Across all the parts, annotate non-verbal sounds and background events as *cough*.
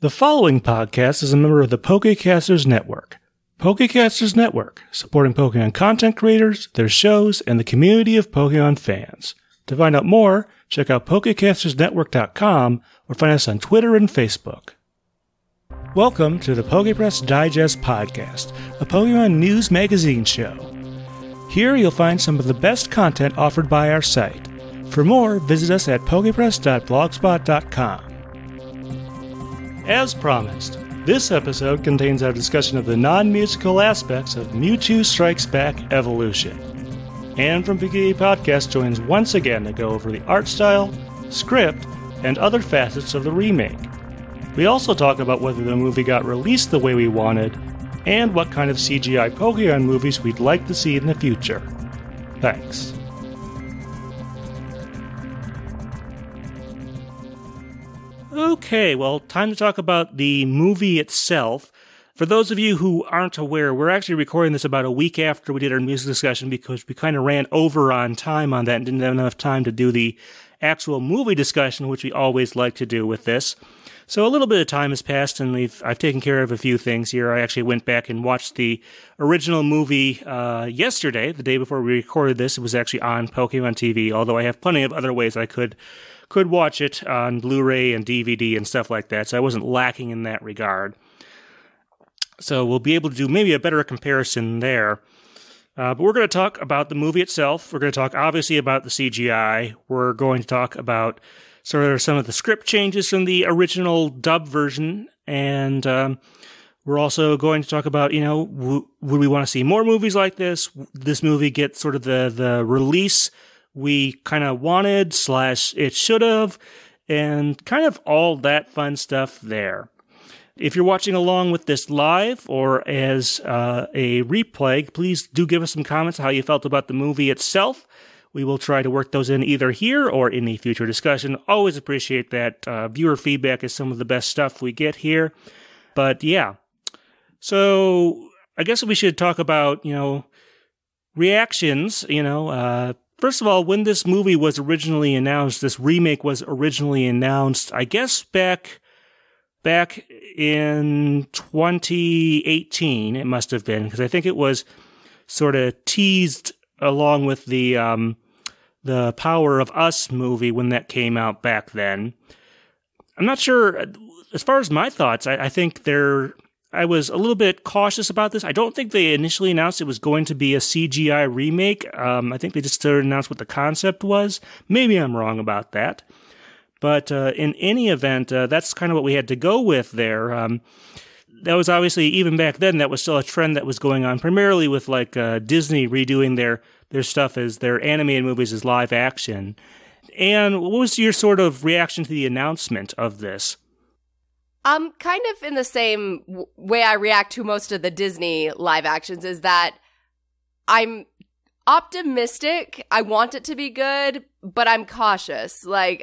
The following podcast is a member of the Pokecasters Network. Pokecasters Network, supporting Pokemon content creators, their shows, and the community of Pokemon fans. To find out more, check out PokecastersNetwork.com or find us on Twitter and Facebook. Welcome to the Pokepress Digest Podcast, a Pokemon news magazine show. Here you'll find some of the best content offered by our site. For more, visit us at pokepress.blogspot.com. As promised, this episode contains our discussion of the non musical aspects of Mewtwo Strikes Back Evolution. Anne from PKE Podcast joins once again to go over the art style, script, and other facets of the remake. We also talk about whether the movie got released the way we wanted, and what kind of CGI Pokemon movies we'd like to see in the future. Thanks. Okay, well, time to talk about the movie itself. For those of you who aren't aware, we're actually recording this about a week after we did our music discussion because we kind of ran over on time on that and didn't have enough time to do the actual movie discussion, which we always like to do with this. So a little bit of time has passed, and I've taken care of a few things here. I actually went back and watched the original movie uh, yesterday, the day before we recorded this. It was actually on Pokemon TV, although I have plenty of other ways I could could watch it on Blu-ray and DVD and stuff like that. So I wasn't lacking in that regard. So we'll be able to do maybe a better comparison there. Uh, but we're going to talk about the movie itself. We're going to talk obviously about the CGI. We're going to talk about sort of some of the script changes from the original dub version, and um, we're also going to talk about you know w- would we want to see more movies like this? This movie get sort of the the release we kind of wanted slash it should have, and kind of all that fun stuff there. If you're watching along with this live or as uh, a replay, please do give us some comments how you felt about the movie itself. We will try to work those in either here or in a future discussion. Always appreciate that. Uh, viewer feedback is some of the best stuff we get here. But yeah. So I guess we should talk about, you know, reactions, you know, uh, First of all, when this movie was originally announced, this remake was originally announced, I guess back back in 2018 it must have been because I think it was sort of teased along with the um, the Power of Us movie when that came out back then. I'm not sure. As far as my thoughts, I, I think they're I was a little bit cautious about this. I don't think they initially announced it was going to be a CGI remake. Um, I think they just announced what the concept was. Maybe I'm wrong about that. But uh, in any event, uh, that's kind of what we had to go with there. Um, that was obviously even back then that was still a trend that was going on, primarily with like uh, Disney redoing their their stuff as their animated movies as live action. And what was your sort of reaction to the announcement of this? Um, kind of in the same w- way I react to most of the Disney live actions is that I'm optimistic. I want it to be good, but I'm cautious. Like,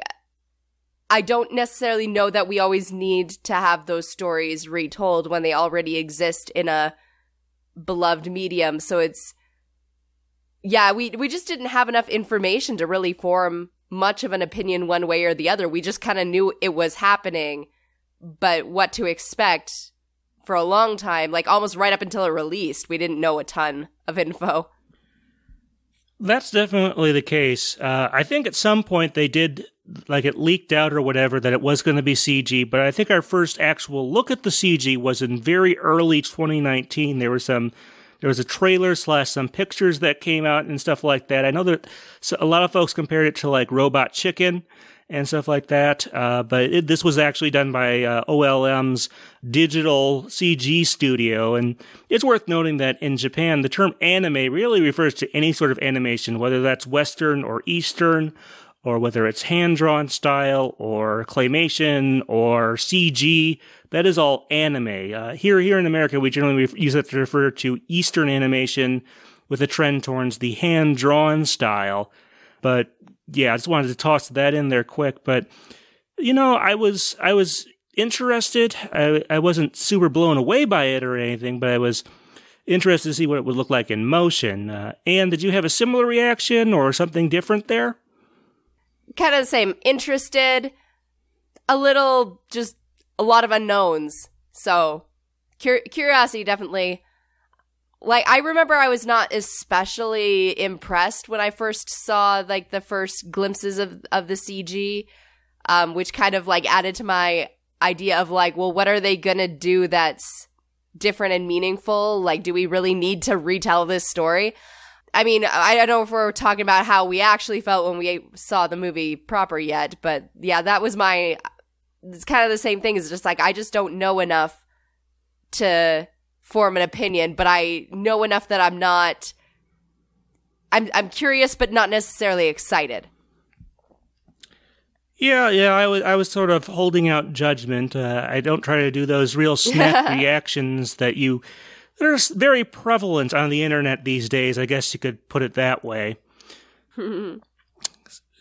I don't necessarily know that we always need to have those stories retold when they already exist in a beloved medium. So it's, yeah, we, we just didn't have enough information to really form much of an opinion one way or the other. We just kind of knew it was happening but what to expect for a long time, like almost right up until it released, we didn't know a ton of info. That's definitely the case. Uh, I think at some point they did, like it leaked out or whatever, that it was going to be CG, but I think our first actual look at the CG was in very early 2019. There was some, there was a trailer slash some pictures that came out and stuff like that. I know that so a lot of folks compared it to like Robot Chicken and stuff like that. Uh, but it, this was actually done by uh, OLM's digital CG studio. And it's worth noting that in Japan, the term anime really refers to any sort of animation, whether that's Western or Eastern, or whether it's hand drawn style or claymation or CG. That is all anime. Uh, here, here in America, we generally use it to refer to Eastern animation with a trend towards the hand drawn style. But yeah, I just wanted to toss that in there quick. But you know, I was I was interested. I I wasn't super blown away by it or anything, but I was interested to see what it would look like in motion. Uh, and did you have a similar reaction or something different there? Kind of the same. Interested, a little just a lot of unknowns. So cur- curiosity definitely. Like I remember I was not especially impressed when I first saw like the first glimpses of of the CG um which kind of like added to my idea of like well what are they to do that's different and meaningful? Like do we really need to retell this story? I mean, I don't know if we're talking about how we actually felt when we saw the movie proper yet, but yeah, that was my. It's kind of the same thing. It's just like I just don't know enough to form an opinion, but I know enough that I'm not. I'm I'm curious, but not necessarily excited. Yeah, yeah, I was I was sort of holding out judgment. Uh, I don't try to do those real snap *laughs* reactions that you that are very prevalent on the internet these days. I guess you could put it that way. *laughs*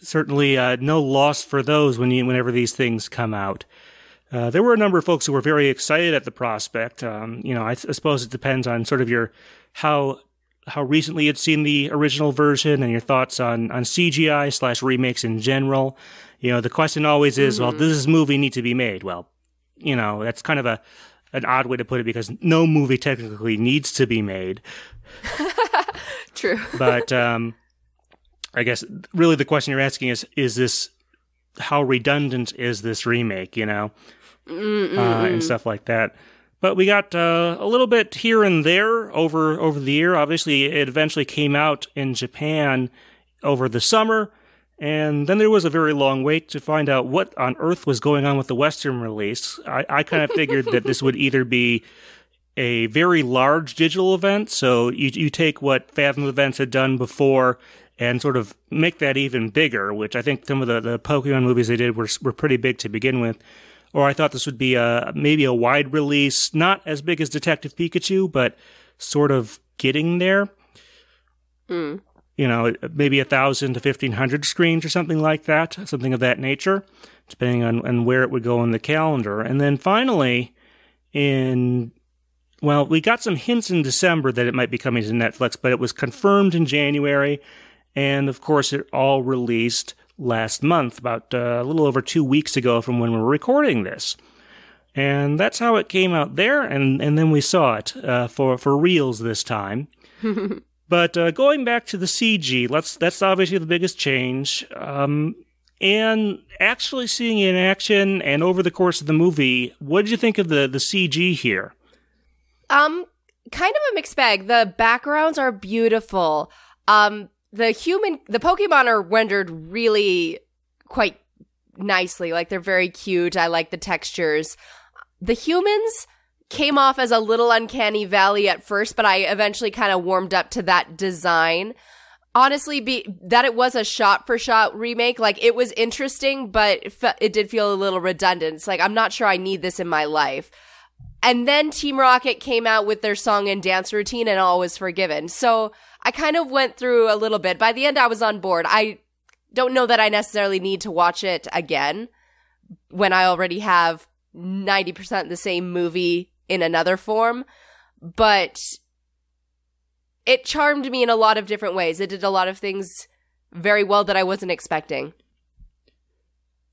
Certainly, uh, no loss for those when you whenever these things come out. Uh, there were a number of folks who were very excited at the prospect. Um, you know, I, I, suppose it depends on sort of your how how recently you'd seen the original version and your thoughts on on CGI slash remakes in general. You know, the question always is, mm-hmm. well, does this movie need to be made? Well, you know, that's kind of a an odd way to put it because no movie technically needs to be made. *laughs* True. but um, I guess really the question you're asking is: Is this how redundant is this remake? You know, uh, and stuff like that. But we got uh, a little bit here and there over over the year. Obviously, it eventually came out in Japan over the summer. And then there was a very long wait to find out what on earth was going on with the Western release. I, I kind of figured that this would either be a very large digital event, so you, you take what Fathom Events had done before and sort of make that even bigger, which I think some of the, the Pokemon movies they did were, were pretty big to begin with. Or I thought this would be a, maybe a wide release, not as big as Detective Pikachu, but sort of getting there. Mm you know, maybe a thousand to fifteen hundred screens or something like that, something of that nature, depending on, on where it would go in the calendar. And then finally, in well, we got some hints in December that it might be coming to Netflix, but it was confirmed in January, and of course, it all released last month, about uh, a little over two weeks ago from when we we're recording this. And that's how it came out there, and, and then we saw it uh, for for reals this time. *laughs* But uh, going back to the CG, let's that's obviously the biggest change. Um, and actually seeing it in action and over the course of the movie, what did you think of the the CG here? Um, kind of a mixed bag. The backgrounds are beautiful. Um, the human, the Pokemon are rendered really quite nicely. Like they're very cute. I like the textures. The humans came off as a little uncanny valley at first, but I eventually kind of warmed up to that design. Honestly, be that it was a shot for shot remake, like it was interesting, but it, fe- it did feel a little redundant. It's like I'm not sure I need this in my life. And then Team Rocket came out with their song and dance routine, and all was forgiven. So I kind of went through a little bit. By the end, I was on board. I don't know that I necessarily need to watch it again when I already have 90% the same movie in another form, but it charmed me in a lot of different ways. It did a lot of things very well that I wasn't expecting.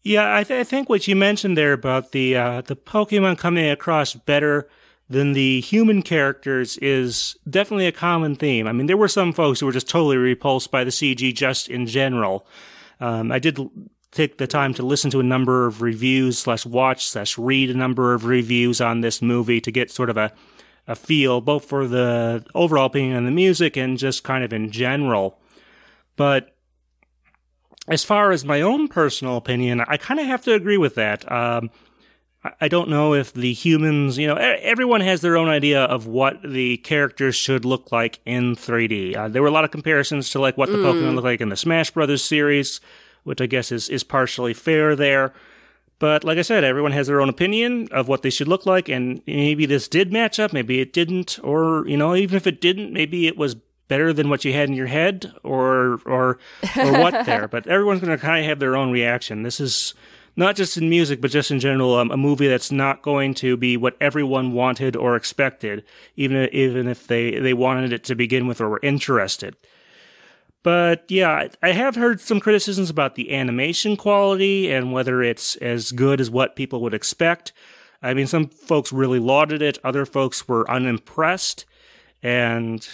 Yeah, I, th- I think what you mentioned there about the uh, the Pokemon coming across better than the human characters is definitely a common theme. I mean, there were some folks who were just totally repulsed by the CG just in general. Um, I did take the time to listen to a number of reviews slash watch slash read a number of reviews on this movie to get sort of a, a feel both for the overall opinion on the music and just kind of in general. But as far as my own personal opinion, I kind of have to agree with that. Um, I don't know if the humans, you know, everyone has their own idea of what the characters should look like in 3D. Uh, there were a lot of comparisons to like what the mm. Pokemon look like in the Smash Brothers series which I guess is, is partially fair there. But like I said, everyone has their own opinion of what they should look like, and maybe this did match up, maybe it didn't, or you know, even if it didn't, maybe it was better than what you had in your head, or or or what *laughs* there. But everyone's going to kind of have their own reaction. This is not just in music, but just in general, um, a movie that's not going to be what everyone wanted or expected, even even if they they wanted it to begin with or were interested. But yeah, I have heard some criticisms about the animation quality and whether it's as good as what people would expect. I mean, some folks really lauded it, other folks were unimpressed, and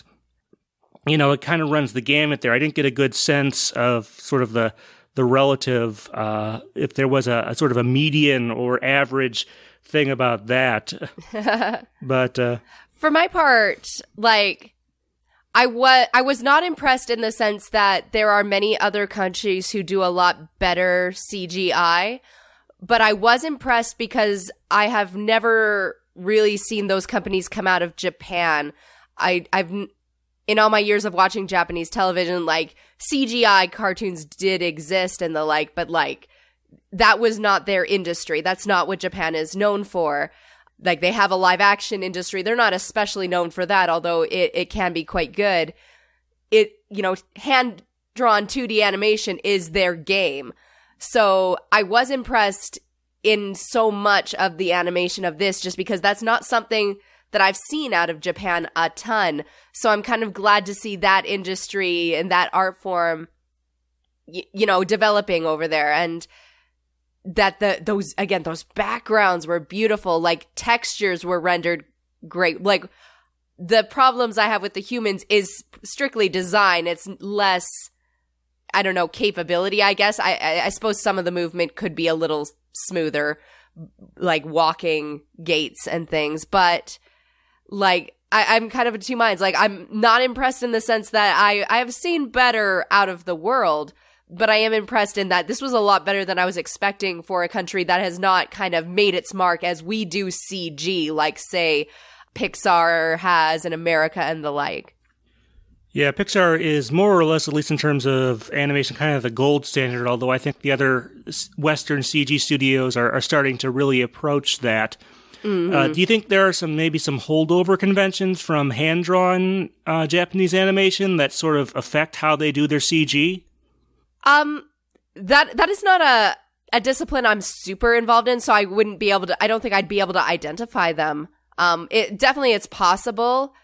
you know, it kind of runs the gamut there. I didn't get a good sense of sort of the the relative, uh, if there was a, a, sort of a median or average thing about that. *laughs* but uh, for my part, like I was I was not impressed in the sense that there are many other countries who do a lot better CGI, but I was impressed because I have never really seen those companies come out of Japan. I I've in all my years of watching Japanese television like CGI cartoons did exist and the like, but like that was not their industry. That's not what Japan is known for like they have a live action industry. They're not especially known for that, although it, it can be quite good. It, you know, hand drawn 2D animation is their game. So I was impressed in so much of the animation of this just because that's not something that I've seen out of Japan a ton. So I'm kind of glad to see that industry and that art form, you know, developing over there. And, that the those again those backgrounds were beautiful like textures were rendered great like the problems i have with the humans is strictly design it's less i don't know capability i guess i i, I suppose some of the movement could be a little smoother like walking gaits and things but like I, am kind of in two minds. Like I'm not impressed in the sense that I I have seen better out of the world, but I am impressed in that this was a lot better than I was expecting for a country that has not kind of made its mark as we do CG, like say Pixar has in America and the like. Yeah, Pixar is more or less, at least in terms of animation, kind of the gold standard, although I think the other Western CG studios are, are starting to really approach that. Mm-hmm. Uh, do you think there are some maybe some holdover conventions from hand drawn uh, Japanese animation that sort of affect how they do their CG? Um, that that is not a a discipline I'm super involved in, so I wouldn't be able to. I don't think I'd be able to identify them. Um, it definitely it's possible,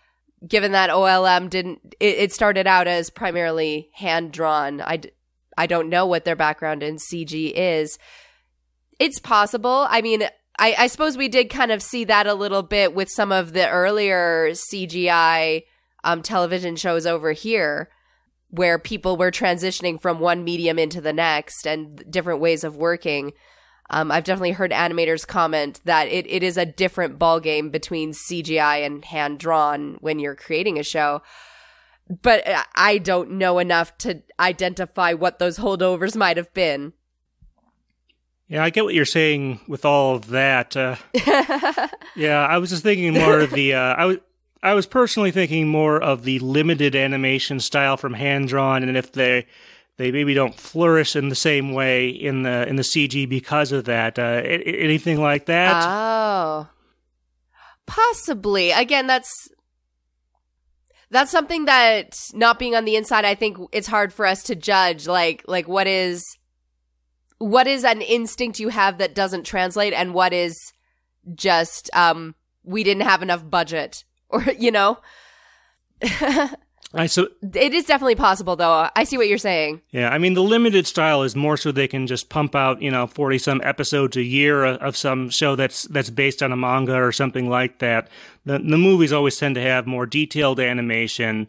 given that OLM didn't. It, it started out as primarily hand drawn. I I don't know what their background in CG is. It's possible. I mean, I, I suppose we did kind of see that a little bit with some of the earlier CGI um, television shows over here where people were transitioning from one medium into the next and different ways of working. Um, I've definitely heard animators comment that it, it is a different ballgame between CGI and hand drawn when you're creating a show. But I don't know enough to identify what those holdovers might have been. Yeah, I get what you're saying with all of that. Uh, *laughs* yeah, I was just thinking more of the. Uh, I was I was personally thinking more of the limited animation style from hand drawn, and if they they maybe don't flourish in the same way in the in the CG because of that. Uh, anything like that? Oh, possibly. Again, that's that's something that not being on the inside, I think it's hard for us to judge. Like like what is what is an instinct you have that doesn't translate, and what is just um we didn't have enough budget *laughs* or you know. I so it is definitely possible though. I see what you're saying. Yeah, I mean the limited style is more so they can just pump out, you know, 40 some episodes a year of some show that's that's based on a manga or something like that. The the movies always tend to have more detailed animation.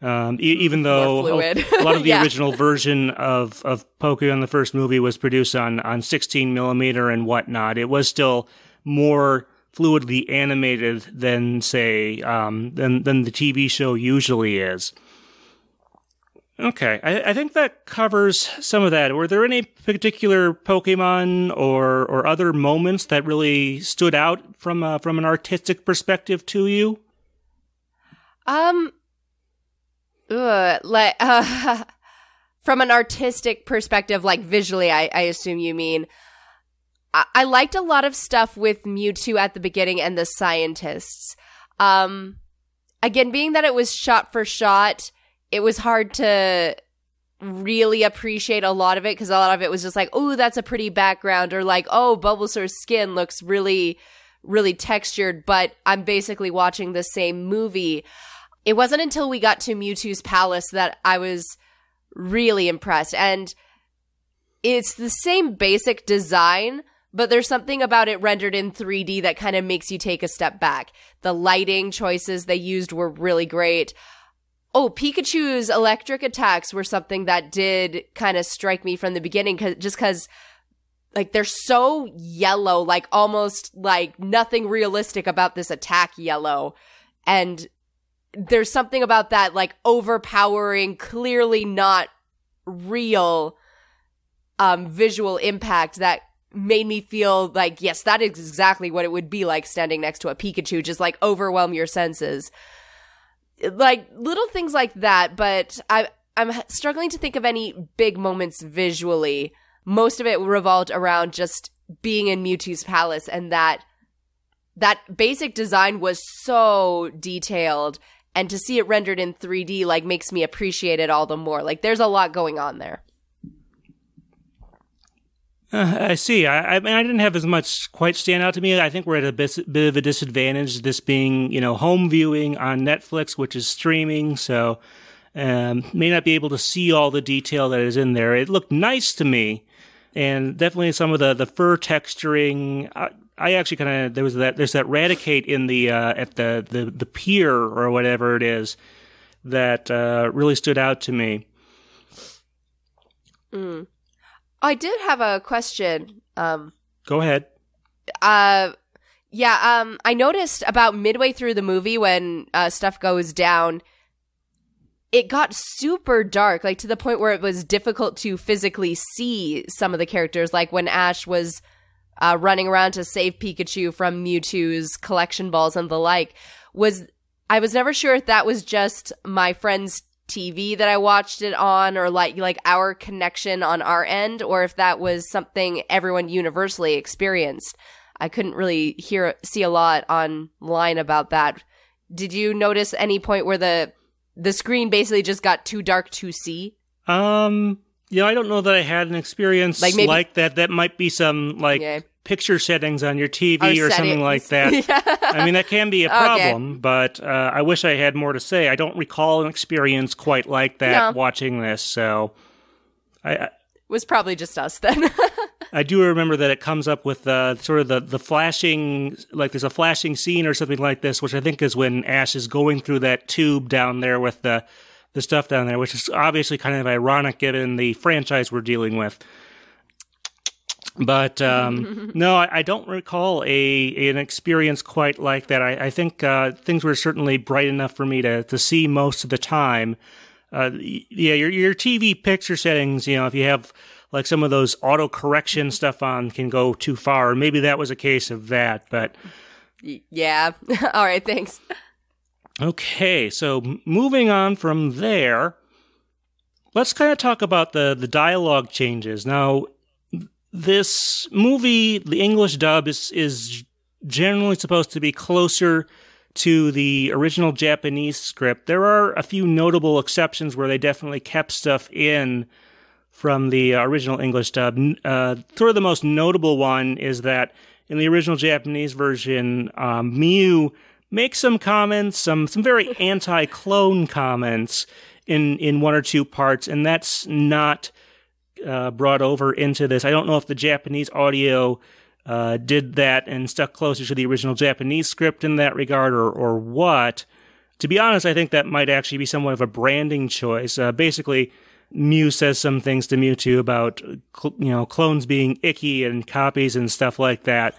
Um, e- even though a, a, lot of *laughs* the yeah. original version of of Pokemon, the first movie, was produced on on 16 millimeter and whatnot, it was still more fluidly animated than say um, than than the TV show usually is. Okay, I, I, think that covers some of that. Were there any particular Pokemon or or other moments that really stood out from uh, from an artistic perspective to you? Um, ugh, like uh, *laughs* from an artistic perspective, like visually, I, I assume you mean. I, liked a lot of stuff with Mewtwo at the beginning and the scientists. Um, again, being that it was shot for shot, it was hard to really appreciate a lot of it because a lot of it was just like, oh, that's a pretty background, or like, oh, Bulbasaur's skin looks really, really textured, but I'm basically watching the same movie. It wasn't until we got to Mewtwo's palace that I was really impressed. And it's the same basic design, but there's something about it rendered in 3D that kind of makes you take a step back. The lighting choices they used were really great. Oh, Pikachu's electric attacks were something that did kind of strike me from the beginning cause, just because like they're so yellow, like almost like nothing realistic about this attack yellow. And there's something about that like overpowering, clearly not real um visual impact that made me feel like yes, that is exactly what it would be like standing next to a Pikachu, just like overwhelm your senses. Like little things like that, but I I'm struggling to think of any big moments visually. Most of it revolved around just being in Mewtwo's palace and that that basic design was so detailed and to see it rendered in 3D like makes me appreciate it all the more. Like there's a lot going on there. Uh, I see. I, I, mean, I didn't have as much quite stand out to me. I think we're at a bit, of a disadvantage. This being, you know, home viewing on Netflix, which is streaming, so um, may not be able to see all the detail that is in there. It looked nice to me, and definitely some of the the fur texturing. I, I actually kind of there was that there's that Raticate in the uh, at the, the the pier or whatever it is that uh, really stood out to me. Mm. I did have a question. Um, Go ahead. Uh, yeah. Um, I noticed about midway through the movie when uh, stuff goes down, it got super dark, like to the point where it was difficult to physically see some of the characters. Like when Ash was uh, running around to save Pikachu from Mewtwo's collection balls and the like. Was I was never sure if that was just my friend's TV that I watched it on or like like our connection on our end or if that was something everyone universally experienced. I couldn't really hear see a lot online about that. Did you notice any point where the the screen basically just got too dark to see? Um yeah, I don't know that I had an experience like, maybe, like that. That might be some like yeah. Picture settings on your TV or, or something like that. *laughs* yeah. I mean, that can be a *laughs* problem, okay. but uh, I wish I had more to say. I don't recall an experience quite like that no. watching this, so I, I was probably just us then. *laughs* I do remember that it comes up with uh, sort of the, the flashing, like there's a flashing scene or something like this, which I think is when Ash is going through that tube down there with the the stuff down there, which is obviously kind of ironic given the franchise we're dealing with. But *laughs* um, no, I, I, don't recall a an experience quite like that. I, I think uh, things were certainly bright enough for me to to see most of the time. Uh, yeah, your your TV picture settings, you know, if you have like some of those auto correction stuff on, can go too far. Maybe that was a case of that, but yeah. *laughs* All right, thanks. Okay, so moving on from there, let's kind of talk about the the dialogue changes. Now, this movie, the English dub is is generally supposed to be closer to the original Japanese script. There are a few notable exceptions where they definitely kept stuff in from the original English dub. Uh, sort of the most notable one is that in the original Japanese version, um, Mew makes some comments, some some very anti-clone comments in in one or two parts, and that's not uh, brought over into this. I don't know if the Japanese audio uh, did that and stuck closer to the original Japanese script in that regard, or or what. To be honest, I think that might actually be somewhat of a branding choice. Uh, basically, Mew says some things to Mewtwo about you know clones being icky and copies and stuff like that.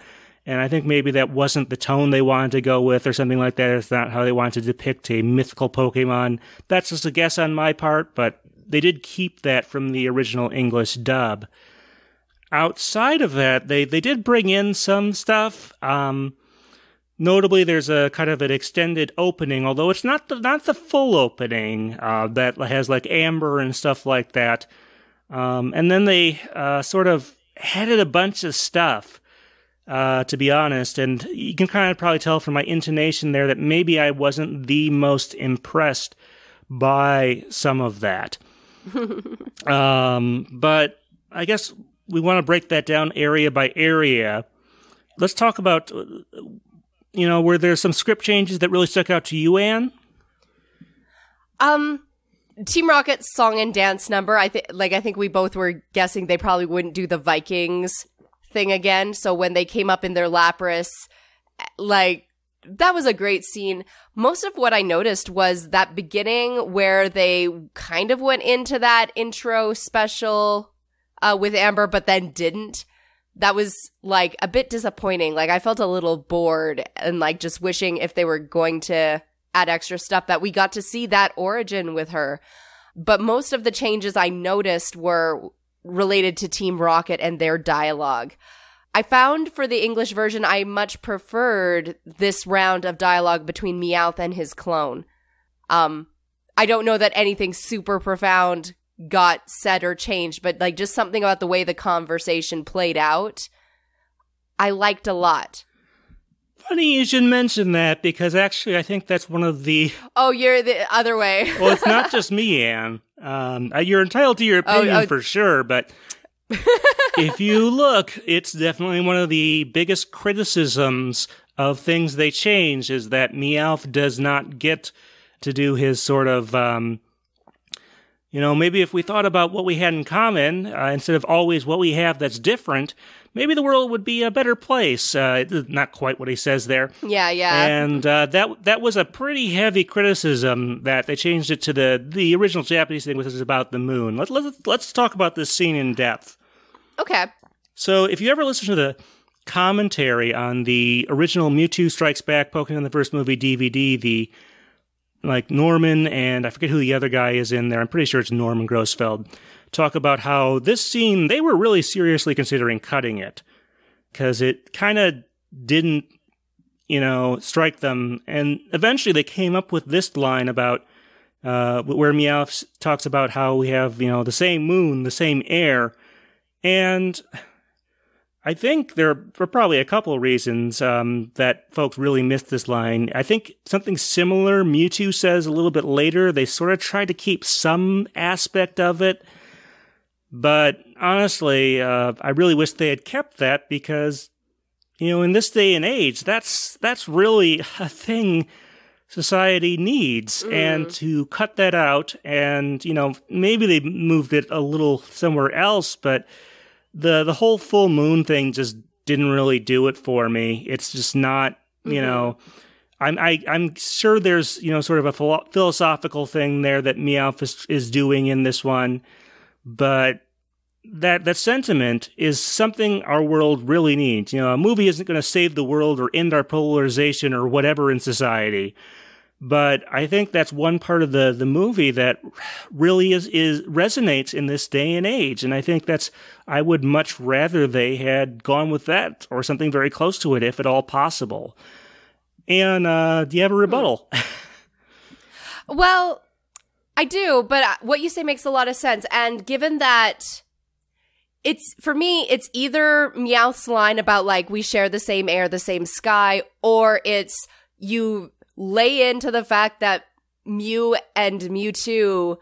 And I think maybe that wasn't the tone they wanted to go with or something like that. It's not how they wanted to depict a mythical Pokemon. That's just a guess on my part, but they did keep that from the original English dub. Outside of that, they, they did bring in some stuff. Um, notably, there's a kind of an extended opening, although it's not the, not the full opening uh, that has like Amber and stuff like that. Um, and then they uh, sort of added a bunch of stuff uh, to be honest. And you can kind of probably tell from my intonation there that maybe I wasn't the most impressed by some of that. *laughs* um, but I guess we want to break that down area by area. Let's talk about, you know, were there some script changes that really stuck out to you, Anne? Um, Team Rocket's song and dance number. I think, like, I think we both were guessing they probably wouldn't do the Vikings thing again. So when they came up in their Lapras, like that was a great scene. Most of what I noticed was that beginning where they kind of went into that intro special uh, with Amber, but then didn't. That was like a bit disappointing. Like I felt a little bored and like just wishing if they were going to add extra stuff that we got to see that origin with her. But most of the changes I noticed were related to Team Rocket and their dialogue. I found for the English version, I much preferred this round of dialogue between Meowth and his clone. Um, I don't know that anything super profound got said or changed, but like just something about the way the conversation played out, I liked a lot. Funny you should mention that because actually I think that's one of the. Oh, you're the other way. well, it's not *laughs* just me, Anne. Um, uh, you're entitled to your oh, opinion oh, oh. for sure, but if you look, it's definitely one of the biggest criticisms of things they change is that Meowth does not get to do his sort of, um, you know, maybe if we thought about what we had in common uh, instead of always what we have that's different, maybe the world would be a better place. Uh, not quite what he says there. Yeah, yeah. And uh, that that was a pretty heavy criticism that they changed it to the the original Japanese thing, which is about the moon. Let, let, let's talk about this scene in depth. Okay. So if you ever listen to the commentary on the original Mewtwo Strikes Back Pokemon the first movie DVD, the like Norman and I forget who the other guy is in there. I'm pretty sure it's Norman Grossfeld. Talk about how this scene they were really seriously considering cutting it because it kind of didn't, you know, strike them. And eventually they came up with this line about uh, where Meowth talks about how we have, you know, the same moon, the same air, and I think there are probably a couple of reasons um, that folks really missed this line. I think something similar Mewtwo says a little bit later. They sort of tried to keep some aspect of it. But honestly, uh, I really wish they had kept that because, you know, in this day and age, that's that's really a thing society needs. Mm. And to cut that out, and you know, maybe they moved it a little somewhere else, but the the whole full moon thing just didn't really do it for me. It's just not, you mm-hmm. know. I'm I, i am sure there's you know sort of a philo- philosophical thing there that Meowth is, is doing in this one, but that that sentiment is something our world really needs. You know, a movie isn't going to save the world or end our polarization or whatever in society. But I think that's one part of the, the movie that really is, is resonates in this day and age. And I think that's, I would much rather they had gone with that or something very close to it, if at all possible. And, uh, do you have a rebuttal? *laughs* well, I do, but what you say makes a lot of sense. And given that it's for me, it's either Meowth's line about like we share the same air, the same sky, or it's you lay into the fact that Mew and Mewtwo,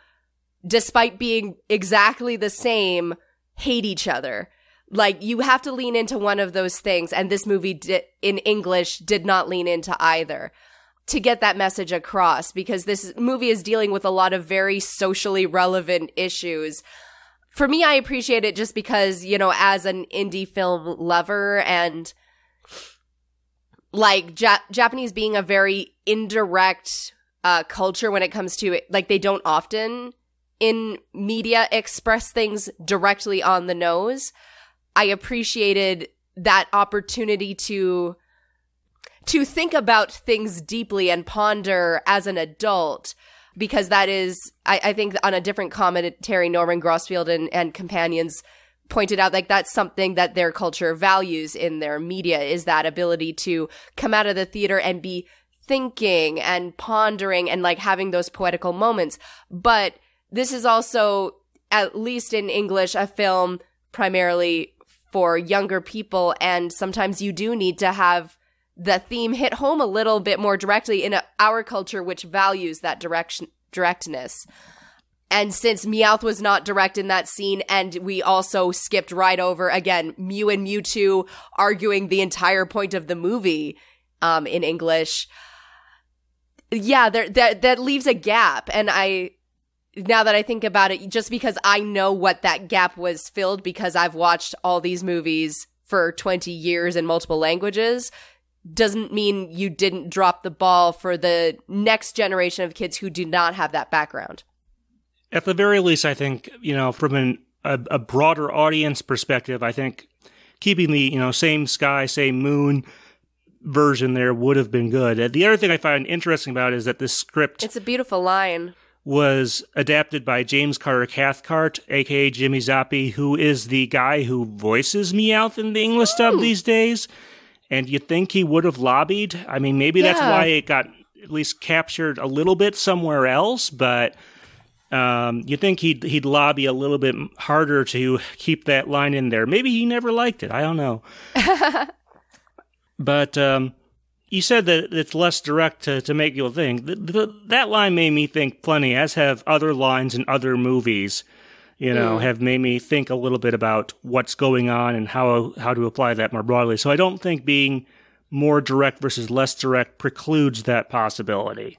despite being exactly the same, hate each other. Like you have to lean into one of those things, and this movie di- in English did not lean into either to get that message across because this movie is dealing with a lot of very socially relevant issues. For me, I appreciate it just because, you know, as an indie film lover and like ja- Japanese being a very indirect uh, culture when it comes to it. Like they don't often in media express things directly on the nose. I appreciated that opportunity to to think about things deeply and ponder as an adult because that is I, I think on a different commentary Norman Grossfeld and, and companions pointed out like that's something that their culture values in their media is that ability to come out of the theater and be thinking and pondering and like having those poetical moments. But this is also, at least in English, a film primarily for younger people. And sometimes you do need to have the theme hit home a little bit more directly in our culture, which values that direction, directness. And since Meowth was not direct in that scene, and we also skipped right over again Mew and Mewtwo arguing the entire point of the movie um, in English. Yeah, there that that leaves a gap, and I now that I think about it, just because I know what that gap was filled because I've watched all these movies for 20 years in multiple languages doesn't mean you didn't drop the ball for the next generation of kids who do not have that background. At the very least, I think, you know, from an, a, a broader audience perspective, I think keeping the, you know, same sky, same moon version there would have been good. Uh, the other thing I find interesting about it is that this script It's a beautiful line. was adapted by James Carter Cathcart, aka Jimmy Zoppi, who is the guy who voices Meowth in the English dub oh. these days. And you'd think he would have lobbied. I mean, maybe that's Yeah. why it got at least captured a little bit somewhere else, but um, you'd think he'd he'd lobby a little bit harder to keep that line in there. Maybe he never liked it. I don't know. *laughs* but um, you said that it's less direct to, to make you think. Th th that line made me think plenty, as have other lines in other movies. You know, have made me think a little bit about what's going on and how how to apply that more broadly. So I don't think being more direct versus less direct precludes that possibility.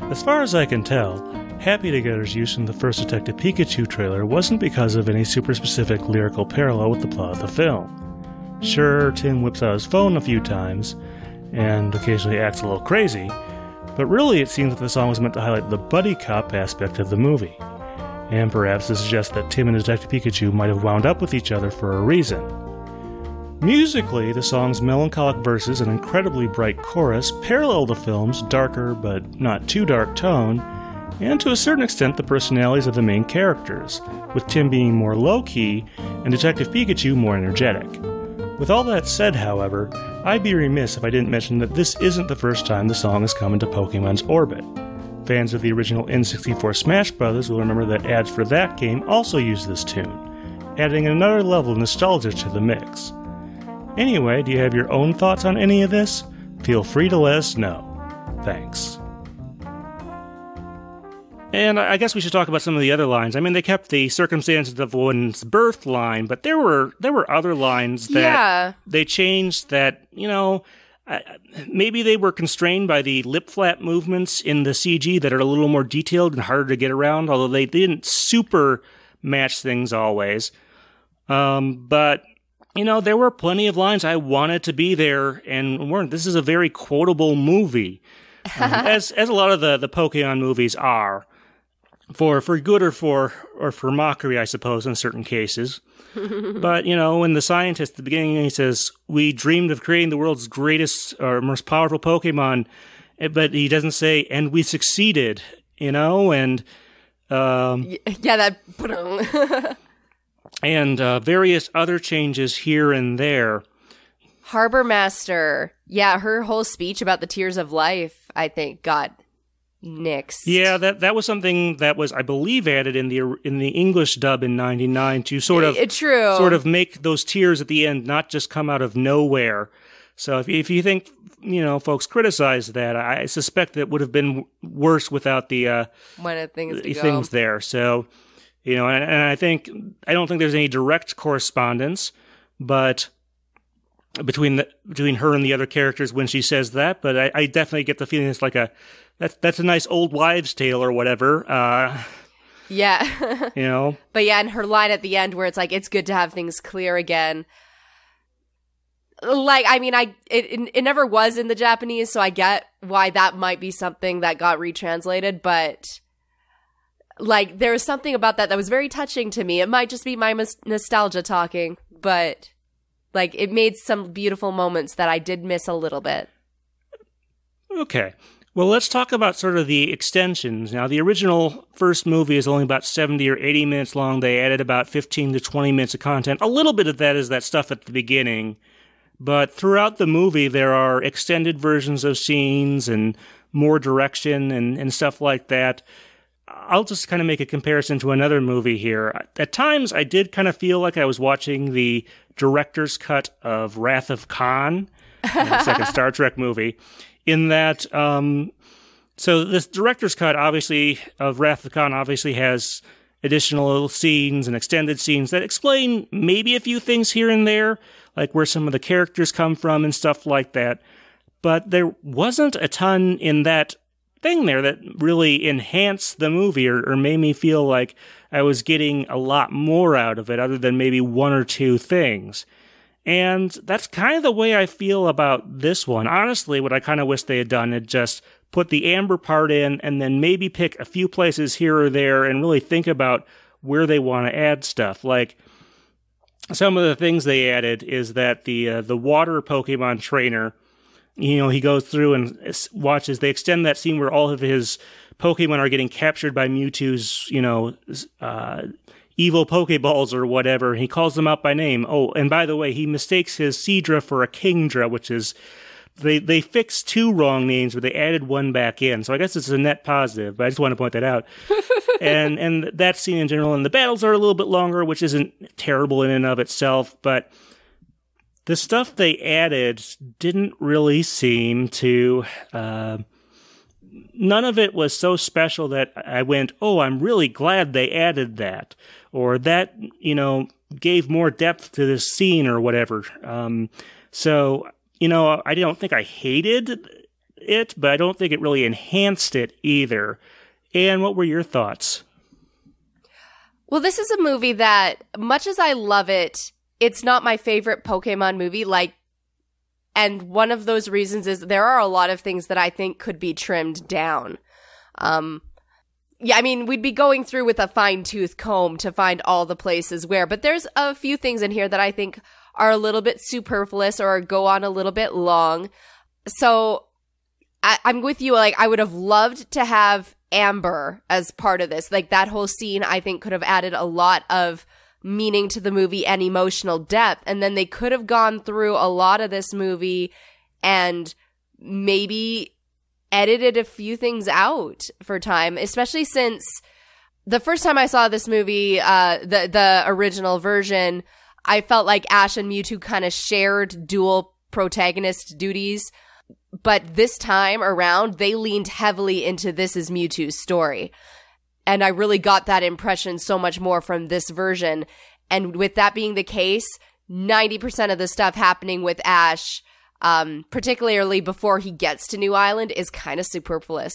As far as I can tell, Happy Together's use in the first Detective Pikachu trailer wasn't because of any super specific lyrical parallel with the plot of the film. Sure, Tim whips out his phone a few times, and occasionally acts a little crazy, but really it seems that the song was meant to highlight the buddy cop aspect of the movie, and perhaps to suggest that Tim and Detective Pikachu might have wound up with each other for a reason. Musically, the song's melancholic verses and incredibly bright chorus parallel the film's darker but not too dark tone, and to a certain extent the personalities of the main characters, with Tim being more low key and Detective Pikachu more energetic. With all that said, however, I'd be remiss if I didn't mention that this isn't the first time the song has come into Pokemon's orbit. Fans of the original N64 Smash Bros. will remember that ads for that game also used this tune, adding another level of nostalgia to the mix. Anyway, do you have your own thoughts on any of this? Feel free to let us know. Thanks. And I guess we should talk about some of the other lines. I mean, they kept the circumstances of one's birth line, but there were there were other lines that Yeah. they changed that you know maybe they were constrained by the lip flap movements in the CG that are a little more detailed and harder to get around. Although they didn't super match things always, um, but you know there were plenty of lines I wanted to be there and weren't. This is a very quotable movie, um, *laughs* as as a lot of the the Pokemon movies are for for good or for or for mockery, I suppose, in certain cases. *laughs* but you know, when the scientist at the beginning he says, "We dreamed of creating the world's greatest or most powerful Pokemon," eh, but he doesn't say, "And we succeeded." You know, and um, Yeah, that *laughs* and uh, various other changes here and there. Harbor Master. Yeah, her whole speech about the tears of life, I think, got nixed. Yeah, that that was something that was, I believe, added in the in the English dub in '99 to sort of Uh, true. sort of make those tears at the end not just come out of nowhere. So if if you think you know folks criticize that, I suspect that would have been worse without the uh, one of things go. things there. So you know, and, and I think I don't think there's any direct correspondence, but between the between her and the other characters when she says that. But I, I definitely get the feeling it's like a that's that's a nice old wives' tale or whatever. Uh, Yeah. *laughs* you know, But yeah, and her line at the end where it's like, it's good to have things clear again. Like, I mean, I it, it it never was in the Japanese, so I get why that might be something that got retranslated, but like there was something about that that was very touching to me. It might just be my mis- nostalgia talking, but like it made some beautiful moments that I did miss a little bit. Okay. Well, let's talk about sort of the extensions. Now, the original first movie is only about 70 or 80 minutes long. They added about 15 to 20 minutes of content. A little bit of that is that stuff at the beginning. But throughout the movie, there are extended versions of scenes and more direction and, and stuff like that. I'll just kind of make a comparison to another movie here. At times, I did kind of feel like I was watching the director's cut of Wrath of Khan, the second Star *laughs* Trek movie, in that, um, so this director's cut, obviously, of Wrath of Khan, obviously has additional little scenes and extended scenes that explain maybe a few things here and there, like where some of the characters come from and stuff like that. But there wasn't a ton in that thing there that really enhanced the movie or, or made me feel like I was getting a lot more out of it, other than maybe one or two things. And that's kind of the way I feel about this one. Honestly, what I kind of wish they had done is just put the amber part in and then maybe pick a few places here or there and really think about where they want to add stuff. Like some of the things they added is that the uh, the water Pokemon trainer, you know, he goes through and watches. They extend that scene where all of his Pokemon are getting captured by Mewtwo's, you know, uh, evil Pokeballs or whatever. He calls them out by name. Oh, and by the way, he mistakes his Seadra for a Kingdra, which is they they fixed two wrong names, but they added one back in. So I guess it's a net positive. But I just want to point that out. *laughs* and and that scene in general, and the battles are a little bit longer, which isn't terrible in and of itself, but the stuff they added didn't really seem to. Uh, none of it was so special that I went, "Oh, I'm really glad they added that," or that you know gave more depth to this scene or whatever. Um, so you know, I don't think I hated it, but I don't think it really enhanced it either. And what were your thoughts? Well, this is a movie that, much as I love it, it's not my favorite Pokemon movie. Like, and one of those reasons is there are a lot of things that I think could be trimmed down. Um, yeah, I mean, we'd be going through with a fine tooth comb to find all the places where, but there's a few things in here that I think are a little bit superfluous or go on a little bit long. So I, I'm with you. Like, I would have loved to have Amber as part of this. Like, that whole scene, I think, could have added a lot of meaning to the movie and emotional depth. And then they could have gone through a lot of this movie and maybe edited a few things out for time, especially since the first time I saw this movie, uh, the, the original version, I felt like Ash and Mewtwo kind of shared dual protagonist duties. But this time around, they leaned heavily into this is Mewtwo's story. And I really got that impression so much more from this version. And with that being the case, 90% of the stuff happening with Ash, um, particularly before he gets to New Island, is kind of superfluous.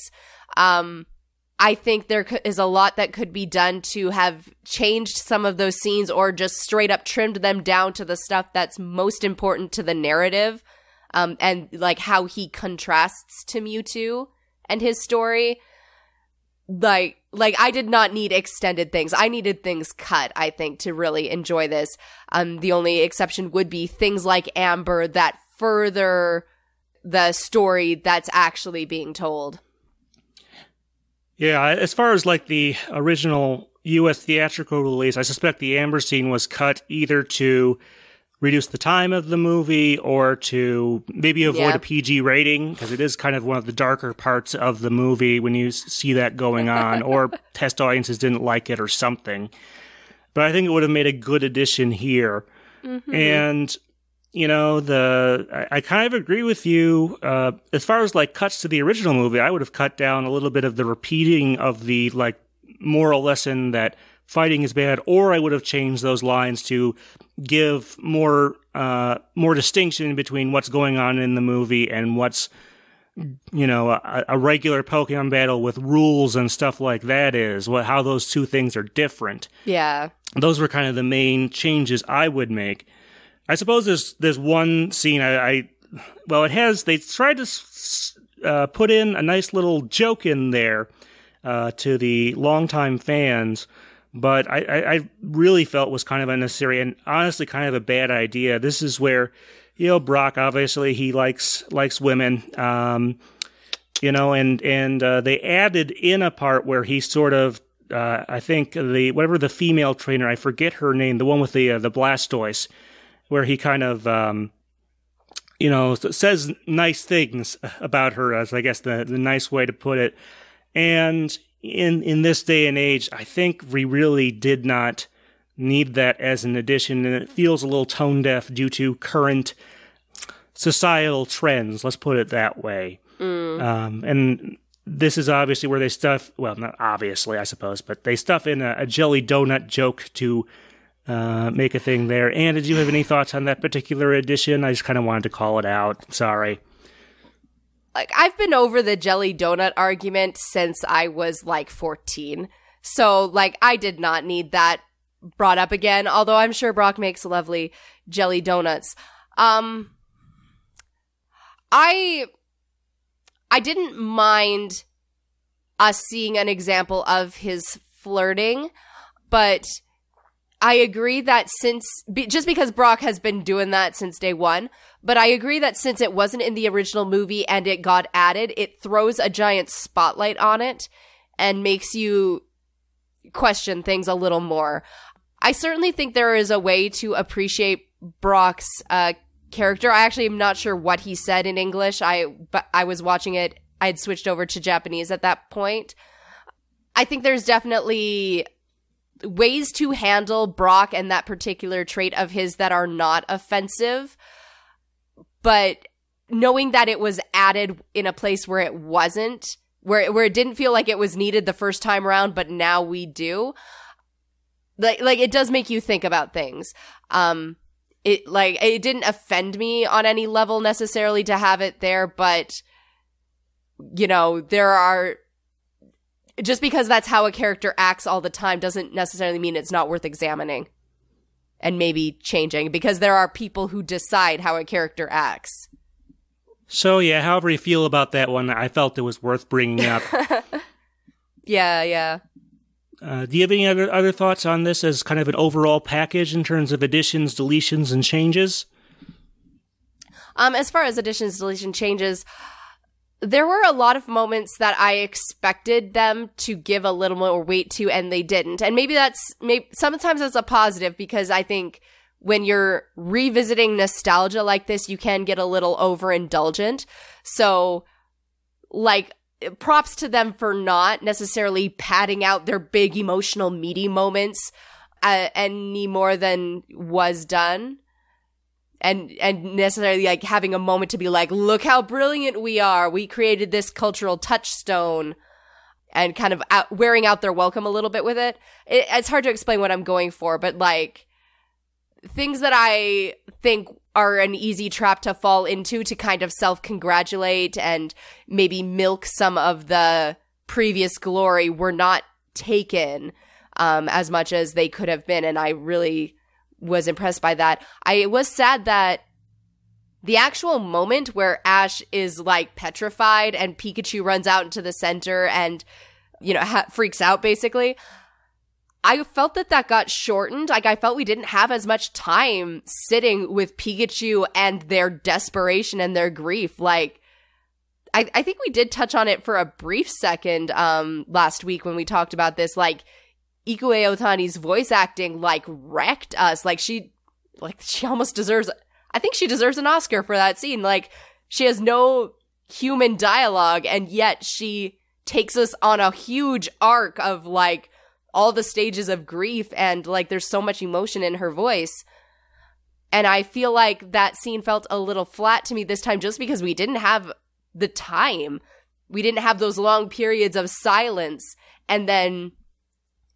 Um, I think there is a lot that could be done to have changed some of those scenes or just straight up trimmed them down to the stuff that's most important to the narrative. Um, and like how he contrasts to Mewtwo and his story. Like, like I did not need extended things. I needed things cut, I think, to really enjoy this. Um, the only exception would be things like Amber that further the story that's actually being told. Yeah, as far as like the original U.S. theatrical release, I suspect the Amber scene was cut either to reduce the time of the movie or to maybe avoid yeah. a PG rating because it is kind of one of the darker parts of the movie when you see that going on, or *laughs* test audiences didn't like it or something. But I think it would have made a good addition here. Mm-hmm. And you know the I, I, kind of agree with you uh, as far as like cuts to the original movie i would have cut down a little bit of the repeating of the like moral lesson that fighting is bad or i would have changed those lines to give more uh, more distinction between what's going on in the movie and what's you know a, a regular pokemon battle with rules and stuff like that is what how those two things are different. Yeah. Those were kind of the main changes i would make. I suppose there's there's one scene I, I well it has they tried to uh, put in a nice little joke in there uh, to the longtime fans, but I, I, I really felt was kind of unnecessary and honestly kind of a bad idea. This is where you know Brock obviously he likes likes women. Um, you know, and and uh, they added in a part where he sort of uh, I think the whatever the female trainer I forget her name, the one with the uh, the Blastoise where he kind of, um, you know, says nice things about her, as I guess the, the nice way to put it. And in in this day and age, I think we really did not need that as an addition, and it feels a little tone deaf due to current societal trends. Let's put it that way. Mm. Um, and this is obviously where they stuff. Well, not obviously, I suppose, but they stuff in a, a jelly donut joke to uh, make a thing there. And did you have any thoughts on that particular edition? I just kind of wanted to call it out. Sorry. Like I've been over the jelly donut argument since I was like 14. So, like, I did not need that brought up again, although I'm sure Brock makes lovely jelly donuts. Um, I, I didn't mind us seeing an example of his flirting, but I agree that since just because Brock has been doing that since day one, but I agree that since it wasn't in the original movie and it got added, it throws a giant spotlight on it and makes you question things a little more. I certainly think there is a way to appreciate Brock's uh, character. I actually am not sure what he said in English. I but I was watching it. I had switched over to Japanese at that point. I think there's definitely ways to handle Brock and that particular trait of his that are not offensive. But knowing that it was added in a place where it wasn't, where where it didn't feel like it was needed the first time around, but now we do. Like like it does make you think about things. Um it like it didn't offend me on any level necessarily to have it there, but you know, there are just because that's how a character acts all the time doesn't necessarily mean it's not worth examining and maybe changing because there are people who decide how a character acts. So yeah, however you feel about that one, I felt it was worth bringing up. *laughs* yeah, yeah. Uh, do you have any other other thoughts on this as kind of an overall package in terms of additions, deletions, and changes? Um, as far as additions, deletion, changes, there were a lot of moments that I expected them to give a little more weight to, and they didn't. And maybe that's maybe sometimes that's a positive because I think when you're revisiting nostalgia like this, you can get a little overindulgent. So, like, props to them for not necessarily padding out their big emotional meaty moments uh, any more than was done and and necessarily like having a moment to be like look how brilliant we are we created this cultural touchstone and kind of out, wearing out their welcome a little bit with it. it it's hard to explain what i'm going for but like things that i think are an easy trap to fall into to kind of self congratulate and maybe milk some of the previous glory were not taken um, as much as they could have been and i really was impressed by that. I was sad that the actual moment where Ash is like petrified and Pikachu runs out into the center and you know ha- freaks out basically. I felt that that got shortened. Like I felt we didn't have as much time sitting with Pikachu and their desperation and their grief. Like I, I think we did touch on it for a brief second um last week when we talked about this. Like Ikue Otani's voice acting like wrecked us. Like she, like she almost deserves. I think she deserves an Oscar for that scene. Like she has no human dialogue, and yet she takes us on a huge arc of like all the stages of grief, and like there's so much emotion in her voice. And I feel like that scene felt a little flat to me this time just because we didn't have the time. We didn't have those long periods of silence. And then